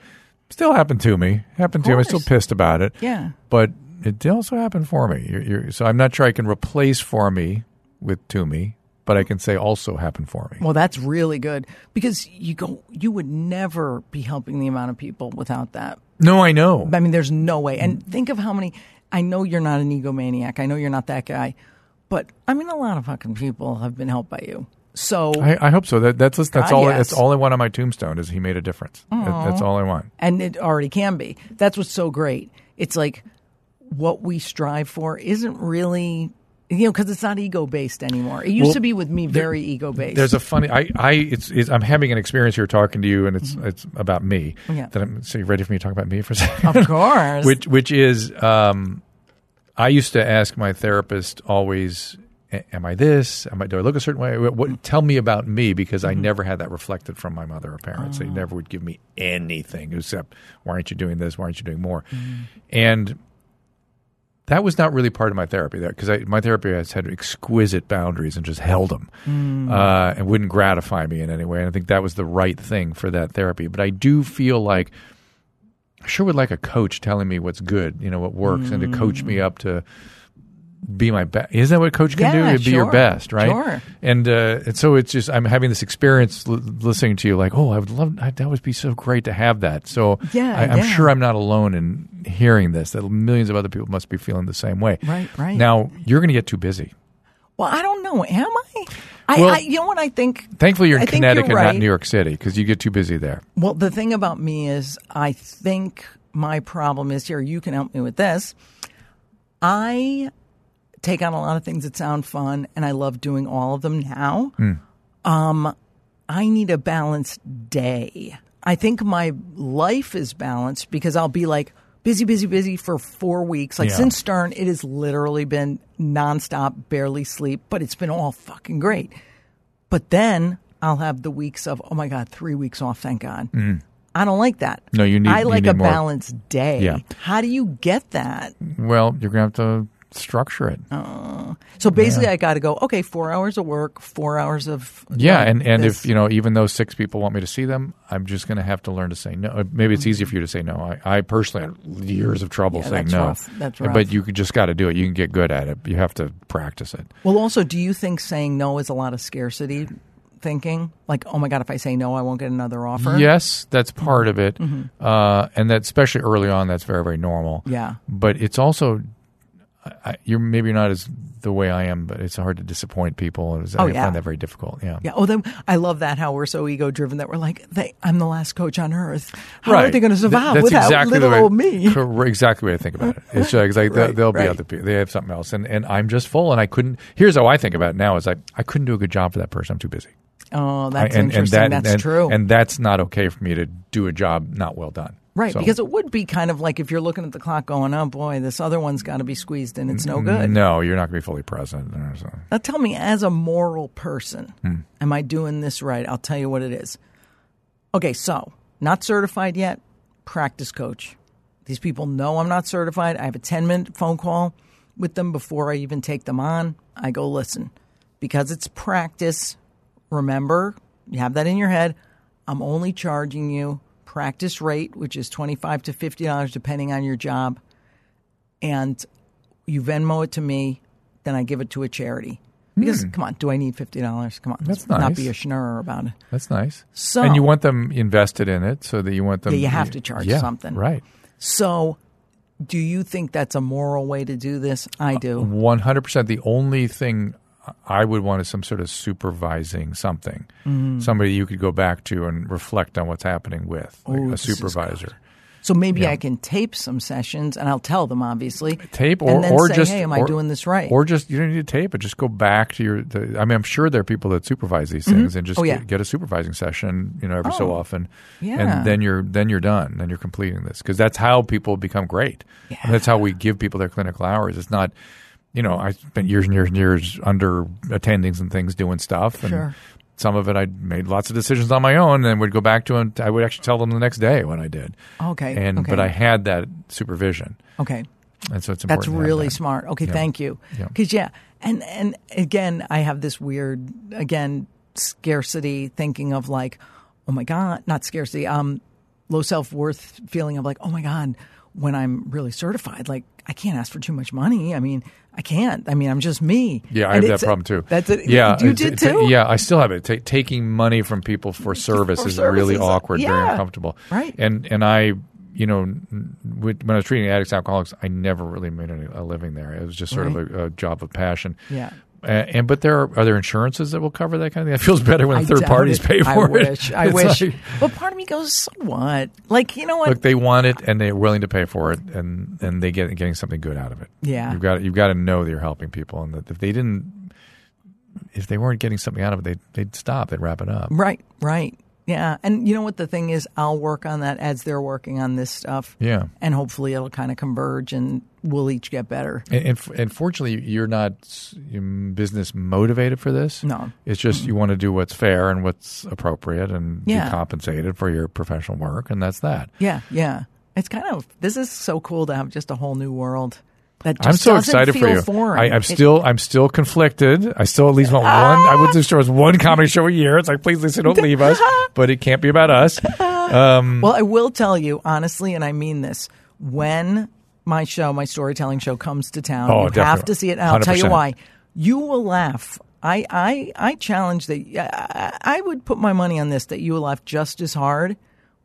Speaker 2: still happened to me. Happened to me. I'm still pissed about it.
Speaker 3: Yeah.
Speaker 2: but it also happened for me. You're, you're, so I'm not sure I can replace for me with to me, but I can say also happened for me.
Speaker 3: Well, that's really good because you go. You would never be helping the amount of people without that.
Speaker 2: no, I know.
Speaker 3: I mean, there's no way. And think of how many. I know you're not an egomaniac. I know you're not that guy, but I mean, a lot of fucking people have been helped by you. So,
Speaker 2: I, I hope so. That, that's that's all.
Speaker 3: yes.
Speaker 2: That's all I want on my tombstone is he made a difference. That, that's all I want.
Speaker 3: and it already can be. That's what's so great. It's like what we strive for isn't really. You know, because it's not ego based anymore. It used
Speaker 2: Well,
Speaker 3: to be with me very ego based.
Speaker 2: There's a funny. I, I it's, it's I'm having an experience here talking to you, and it's mm-hmm. it's about me.
Speaker 3: Yeah.
Speaker 2: That I'm, so you ready for me to talk about me for a second?
Speaker 3: of course.
Speaker 2: which which is um, I used to ask my therapist always, "Am I this? Am I? Do I look a certain way? What, what- tell me about me?" Because I mm-hmm. never had that reflected from my mother or parents. They oh. never would give me anything except, "Why aren't you doing this? Why aren't you doing more?" Mm-hmm. And that was not really part of my therapy there because my therapy has had exquisite boundaries and just held them uh, and wouldn't gratify me in any way. And I think that was the right thing for that therapy. But I do feel like I sure would like a coach telling me what's good, you know, what works, and to coach me up to be my best. Isn't that what a coach can
Speaker 3: Yeah,
Speaker 2: do? To be your best, right?
Speaker 3: sure.
Speaker 2: And uh, and so it's just I'm having this experience l- listening to you, like, oh, I would love I, that would be so great to have that. So
Speaker 3: Yeah,
Speaker 2: I, I'm
Speaker 3: yeah.
Speaker 2: sure I'm not alone in hearing this. That millions of other people must be feeling the same way.
Speaker 3: Right, right.
Speaker 2: Now you're going to get too busy.
Speaker 3: well, I don't know. Am I? I,
Speaker 2: Well-
Speaker 3: I you know what I think.
Speaker 2: Thankfully, you're in Connecticut,
Speaker 3: you're
Speaker 2: not. New York City, because you get too busy there.
Speaker 3: Well, the thing about me is, I think my problem is here. You can help me with this. I take on a lot of things that sound fun, and I love doing all of them now. Um, I need a balanced day. I think my life is balanced because I'll be like busy, busy, busy for four weeks. Like
Speaker 2: Yeah.
Speaker 3: since Stern, it has literally been nonstop, barely sleep, but it's been all fucking great. But then I'll have the weeks of, oh my God, three weeks off, thank God. I don't like that.
Speaker 2: No, you need-
Speaker 3: I like
Speaker 2: need
Speaker 3: a
Speaker 2: more.
Speaker 3: balanced day.
Speaker 2: Yeah.
Speaker 3: How do you get that?
Speaker 2: Well, you're going to have to structure it.
Speaker 3: So basically, I got to go. Okay, four hours of work, four hours of
Speaker 2: Yeah, and, and
Speaker 3: this.
Speaker 2: if you know, even though six people want me to see them, I'm just going to have to learn to say no. Uh, Maybe it's easier for you to say no. I, I personally had years of trouble
Speaker 3: Yeah,
Speaker 2: saying
Speaker 3: that's
Speaker 2: no.
Speaker 3: rough. That's rough.
Speaker 2: But you just got to do it. You can get good at it. You have to practice it.
Speaker 3: Well, also, do you think saying no is a lot of scarcity thinking? Like, oh my god, if I say no, I won't get another offer.
Speaker 2: Yes, that's part of it, uh, and that especially early on, that's very very normal.
Speaker 3: Mm-hmm. Yeah.
Speaker 2: but it's also I, you're maybe not as the way I am, but it's hard to disappoint people. it's-
Speaker 3: Oh,
Speaker 2: I
Speaker 3: yeah.
Speaker 2: find that very difficult. Yeah.
Speaker 3: Yeah. Oh, then I love that how we're so ego driven that we're like, they, I'm the last coach on earth. How are they going to survive
Speaker 2: that's
Speaker 3: without
Speaker 2: exactly
Speaker 3: little
Speaker 2: way,
Speaker 3: old me?
Speaker 2: Cor- exactly the way I think about it. It's like, it's like they'll,
Speaker 3: Right,
Speaker 2: be
Speaker 3: right.
Speaker 2: other people. They have something else, and and I'm just full, and I couldn't. Here's how I think about it now: is like I couldn't do a good job for that person. I'm too busy.
Speaker 3: Oh, that's
Speaker 2: I- and,
Speaker 3: interesting.
Speaker 2: And that,
Speaker 3: that's
Speaker 2: and,
Speaker 3: true.
Speaker 2: and that's not okay for me to do a job not well done.
Speaker 3: Right.
Speaker 2: So-
Speaker 3: Because it would be kind of like if you're looking at the clock going, oh boy, this other one's got to be squeezed and it's no good.
Speaker 2: No, you're not going to be fully present. or so.
Speaker 3: Now tell me, as a moral person,
Speaker 2: Hmm.
Speaker 3: am I doing this right? I'll tell you what it is. Okay, so not certified yet, practice coach. These people know I'm not certified. I have a 10 minute phone call with them before I even take them on. I go, listen, because it's practice, remember, you have that in your head. I'm only charging you practice rate, which is 25 to $50 depending on your job. And you Venmo it to me, then I give it to a charity. Because hmm. come on, do I need fifty dollars? Come on.
Speaker 2: That's
Speaker 3: let's not be a schnurrer about it.
Speaker 2: That's nice.
Speaker 3: So-
Speaker 2: and you want them invested in it, so that you want them.
Speaker 3: Yeah, you have to charge
Speaker 2: yeah,
Speaker 3: something.
Speaker 2: right?
Speaker 3: So, do you think that's a moral way to do this? I uh, do.
Speaker 2: One hundred percent. The only thing I would want is some sort of supervising something,
Speaker 3: Mm-hmm.
Speaker 2: somebody you could go back to and reflect on what's happening with, like
Speaker 3: Oh,
Speaker 2: a supervisor.
Speaker 3: So maybe
Speaker 2: Yeah.
Speaker 3: I can tape some sessions, and I'll tell them obviously.
Speaker 2: Tape or
Speaker 3: and then
Speaker 2: or
Speaker 3: say,
Speaker 2: just
Speaker 3: hey, am I doing this right?
Speaker 2: Or just you don't need to tape it. Just go back to your. The, I mean, I'm sure there are people that supervise these things and just
Speaker 3: Oh, yeah.
Speaker 2: get, get a supervising session, you know, every so
Speaker 3: Oh,
Speaker 2: often,
Speaker 3: yeah.
Speaker 2: and then you're then you're done. Then you're completing this because that's how people become great. And that's how we give people their clinical hours. It's not. You know, I spent years and years and years under attendings and things doing stuff, and
Speaker 3: Sure.
Speaker 2: some of it I made lots of decisions on my own, and would go back to them. I would actually tell them the next day what I did.
Speaker 3: Okay,
Speaker 2: and
Speaker 3: okay.
Speaker 2: but I had that supervision,
Speaker 3: okay.
Speaker 2: and so it's important.
Speaker 3: That's really
Speaker 2: that.
Speaker 3: smart. Okay,
Speaker 2: Yeah.
Speaker 3: thank you.
Speaker 2: Yeah.
Speaker 3: Because yeah, and and again, I have this weird again scarcity thinking of like, oh my god, not scarcity, um, low self worth feeling of like, oh my god, when I'm really certified, like I can't ask for too much money. I mean, I can't. I mean, I'm just me.
Speaker 2: Yeah, I have that problem too.
Speaker 3: That's it.
Speaker 2: Yeah,
Speaker 3: you did too.
Speaker 2: Yeah, I still have it. Ta taking money from people for service
Speaker 3: For
Speaker 2: is really
Speaker 3: services,
Speaker 2: awkward, very uncomfortable.
Speaker 3: Right.
Speaker 2: And and I, you know, when I was treating addicts, and alcoholics, I never really made any, a living there. It was just sort
Speaker 3: Right.
Speaker 2: of a, a job of passion.
Speaker 3: Yeah.
Speaker 2: Uh, and but there are, are there insurances that will cover that kind of thing? It feels better when
Speaker 3: I
Speaker 2: third parties
Speaker 3: it.
Speaker 2: pay for it.
Speaker 3: I
Speaker 2: it.
Speaker 3: wish. I
Speaker 2: It's
Speaker 3: wish.
Speaker 2: like-
Speaker 3: but part of me goes, so what? Like, you know what?
Speaker 2: Look, they want it, and they're willing to pay for it, and and they get getting something good out of it.
Speaker 3: Yeah.
Speaker 2: you've got you've got to know that you're helping people, and that if they didn't, if they weren't getting something out of it, they'd they'd stop, they'd wrap it up.
Speaker 3: Right, right. Yeah. And you know what the thing is? I'll work on that as they're working on this stuff.
Speaker 2: Yeah.
Speaker 3: And hopefully it'll kind of converge and we'll each get better.
Speaker 2: And, and, and fortunately, you're not business motivated for this.
Speaker 3: No.
Speaker 2: it's just you want to do what's fair and what's appropriate, and
Speaker 3: Yeah.
Speaker 2: be compensated for your professional work, and that's that.
Speaker 3: Yeah, yeah. It's kind of, this is so cool to have just a whole new world. That just
Speaker 2: I'm so excited for you.
Speaker 3: Foreign.
Speaker 2: I, I'm
Speaker 3: It-
Speaker 2: still I'm still conflicted. I still at least want one. I would do shows one comedy show a year. It's like please, Lisa, don't leave us. But it can't be about us. Um,
Speaker 3: Well, I will tell you honestly, and I mean this: when my show, my storytelling show, comes to town,
Speaker 2: Oh,
Speaker 3: you have to see it. And I'll tell you why. You will laugh. I, I, I challenge that. I, I would put my money on this that you will laugh just as hard,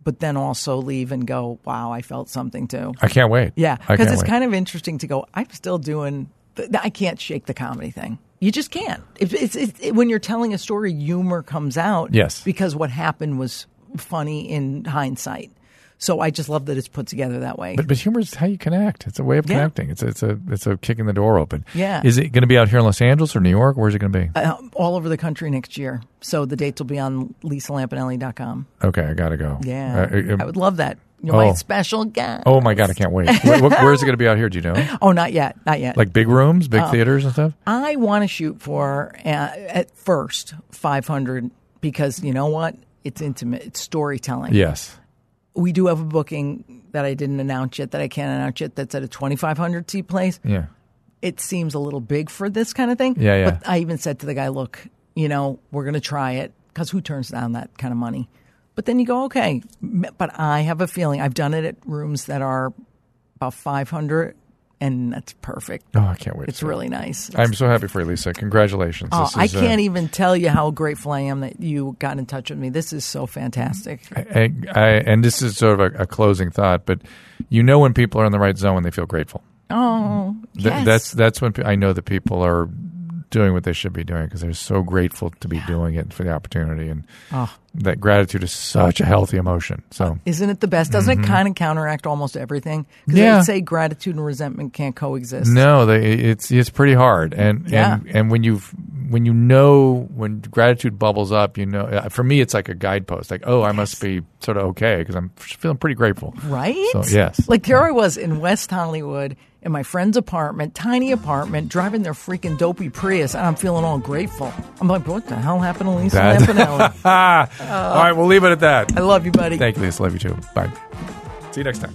Speaker 3: but then also leave and go, "Wow, I felt something too."
Speaker 2: I can't wait.
Speaker 3: Yeah, because it's
Speaker 2: wait.
Speaker 3: kind of interesting to go. I'm still doing. I can't shake the comedy thing. You just can't. If it's, it's it, when you're telling a story, humor comes out.
Speaker 2: Yes.
Speaker 3: because what happened was funny in hindsight. So I just love that it's put together that way.
Speaker 2: But, but humor is how you connect. It's a way of
Speaker 3: Yeah.
Speaker 2: connecting. It's a, it's a it's a kicking the door open.
Speaker 3: Yeah.
Speaker 2: Is it going to be out here in Los Angeles or New York? Where's it going to be?
Speaker 3: uh, all over the country next year. So the dates will be on lisalampanelli.com.
Speaker 2: okay, I got to go.
Speaker 3: Yeah,
Speaker 2: Uh, uh,
Speaker 3: I would love that. You're
Speaker 2: oh.
Speaker 3: my special guest.
Speaker 2: oh my god, I can't wait. where, where- where's it going to be out here? Do you know?
Speaker 3: Oh, not yet, not yet.
Speaker 2: Like big rooms,
Speaker 3: Oh.
Speaker 2: big theaters and stuff.
Speaker 3: I want to shoot for uh, at first 500 because you know what? It's intimate. It's storytelling.
Speaker 2: Yes.
Speaker 3: We do have a booking that I didn't announce yet, that I can't announce yet. That's at a 2,500 seat place.
Speaker 2: Yeah.
Speaker 3: it seems a little big for this kind of thing.
Speaker 2: Yeah, yeah.
Speaker 3: But I even said to the guy, look, you know, we're going to try it because who turns down that kind of money? But then you go, okay. But I have a feeling I've done it at rooms that are about 500 and that's perfect.
Speaker 2: Oh, I can't wait.
Speaker 3: It's
Speaker 2: to see it.
Speaker 3: really nice.
Speaker 2: I'm so happy for you, Lisa. Congratulations.
Speaker 3: Oh,
Speaker 2: This
Speaker 3: I
Speaker 2: is, uh,
Speaker 3: can't even tell you how grateful I am that you got in touch with me. This is so fantastic.
Speaker 2: I, I, and this is sort of a, a closing thought, but you know when people are in the right zone when they feel grateful.
Speaker 3: Oh,
Speaker 2: Th-
Speaker 3: yes.
Speaker 2: That's that's when I know that people are doing what they should be doing because they're so grateful to be doing it for the opportunity, and
Speaker 3: Oh.
Speaker 2: that gratitude is such a healthy emotion. So
Speaker 3: Isn't it the best? Doesn't it kind of counteract almost everything? Because
Speaker 2: Mm-hmm. Yeah.
Speaker 3: say gratitude and resentment can't coexist.
Speaker 2: no, they, it's it's pretty hard, and
Speaker 3: Yeah.
Speaker 2: and and when you when you know when gratitude bubbles up, you know. uh, For me, it's like a guidepost. Like, oh, I must be sort of okay because I'm feeling pretty grateful.
Speaker 3: Right?
Speaker 2: So, yes.
Speaker 3: Like there I was in West Hollywood in my friend's apartment, tiny apartment, driving their freaking dopey Prius, and I'm feeling all grateful. I'm like, what the hell happened to Lisa
Speaker 2: That-
Speaker 3: Lampanelli?
Speaker 2: Uh, all right, we'll leave it at that.
Speaker 3: I love you, buddy.
Speaker 2: Thank you, Lisa. Love you too. Bye. See you next time.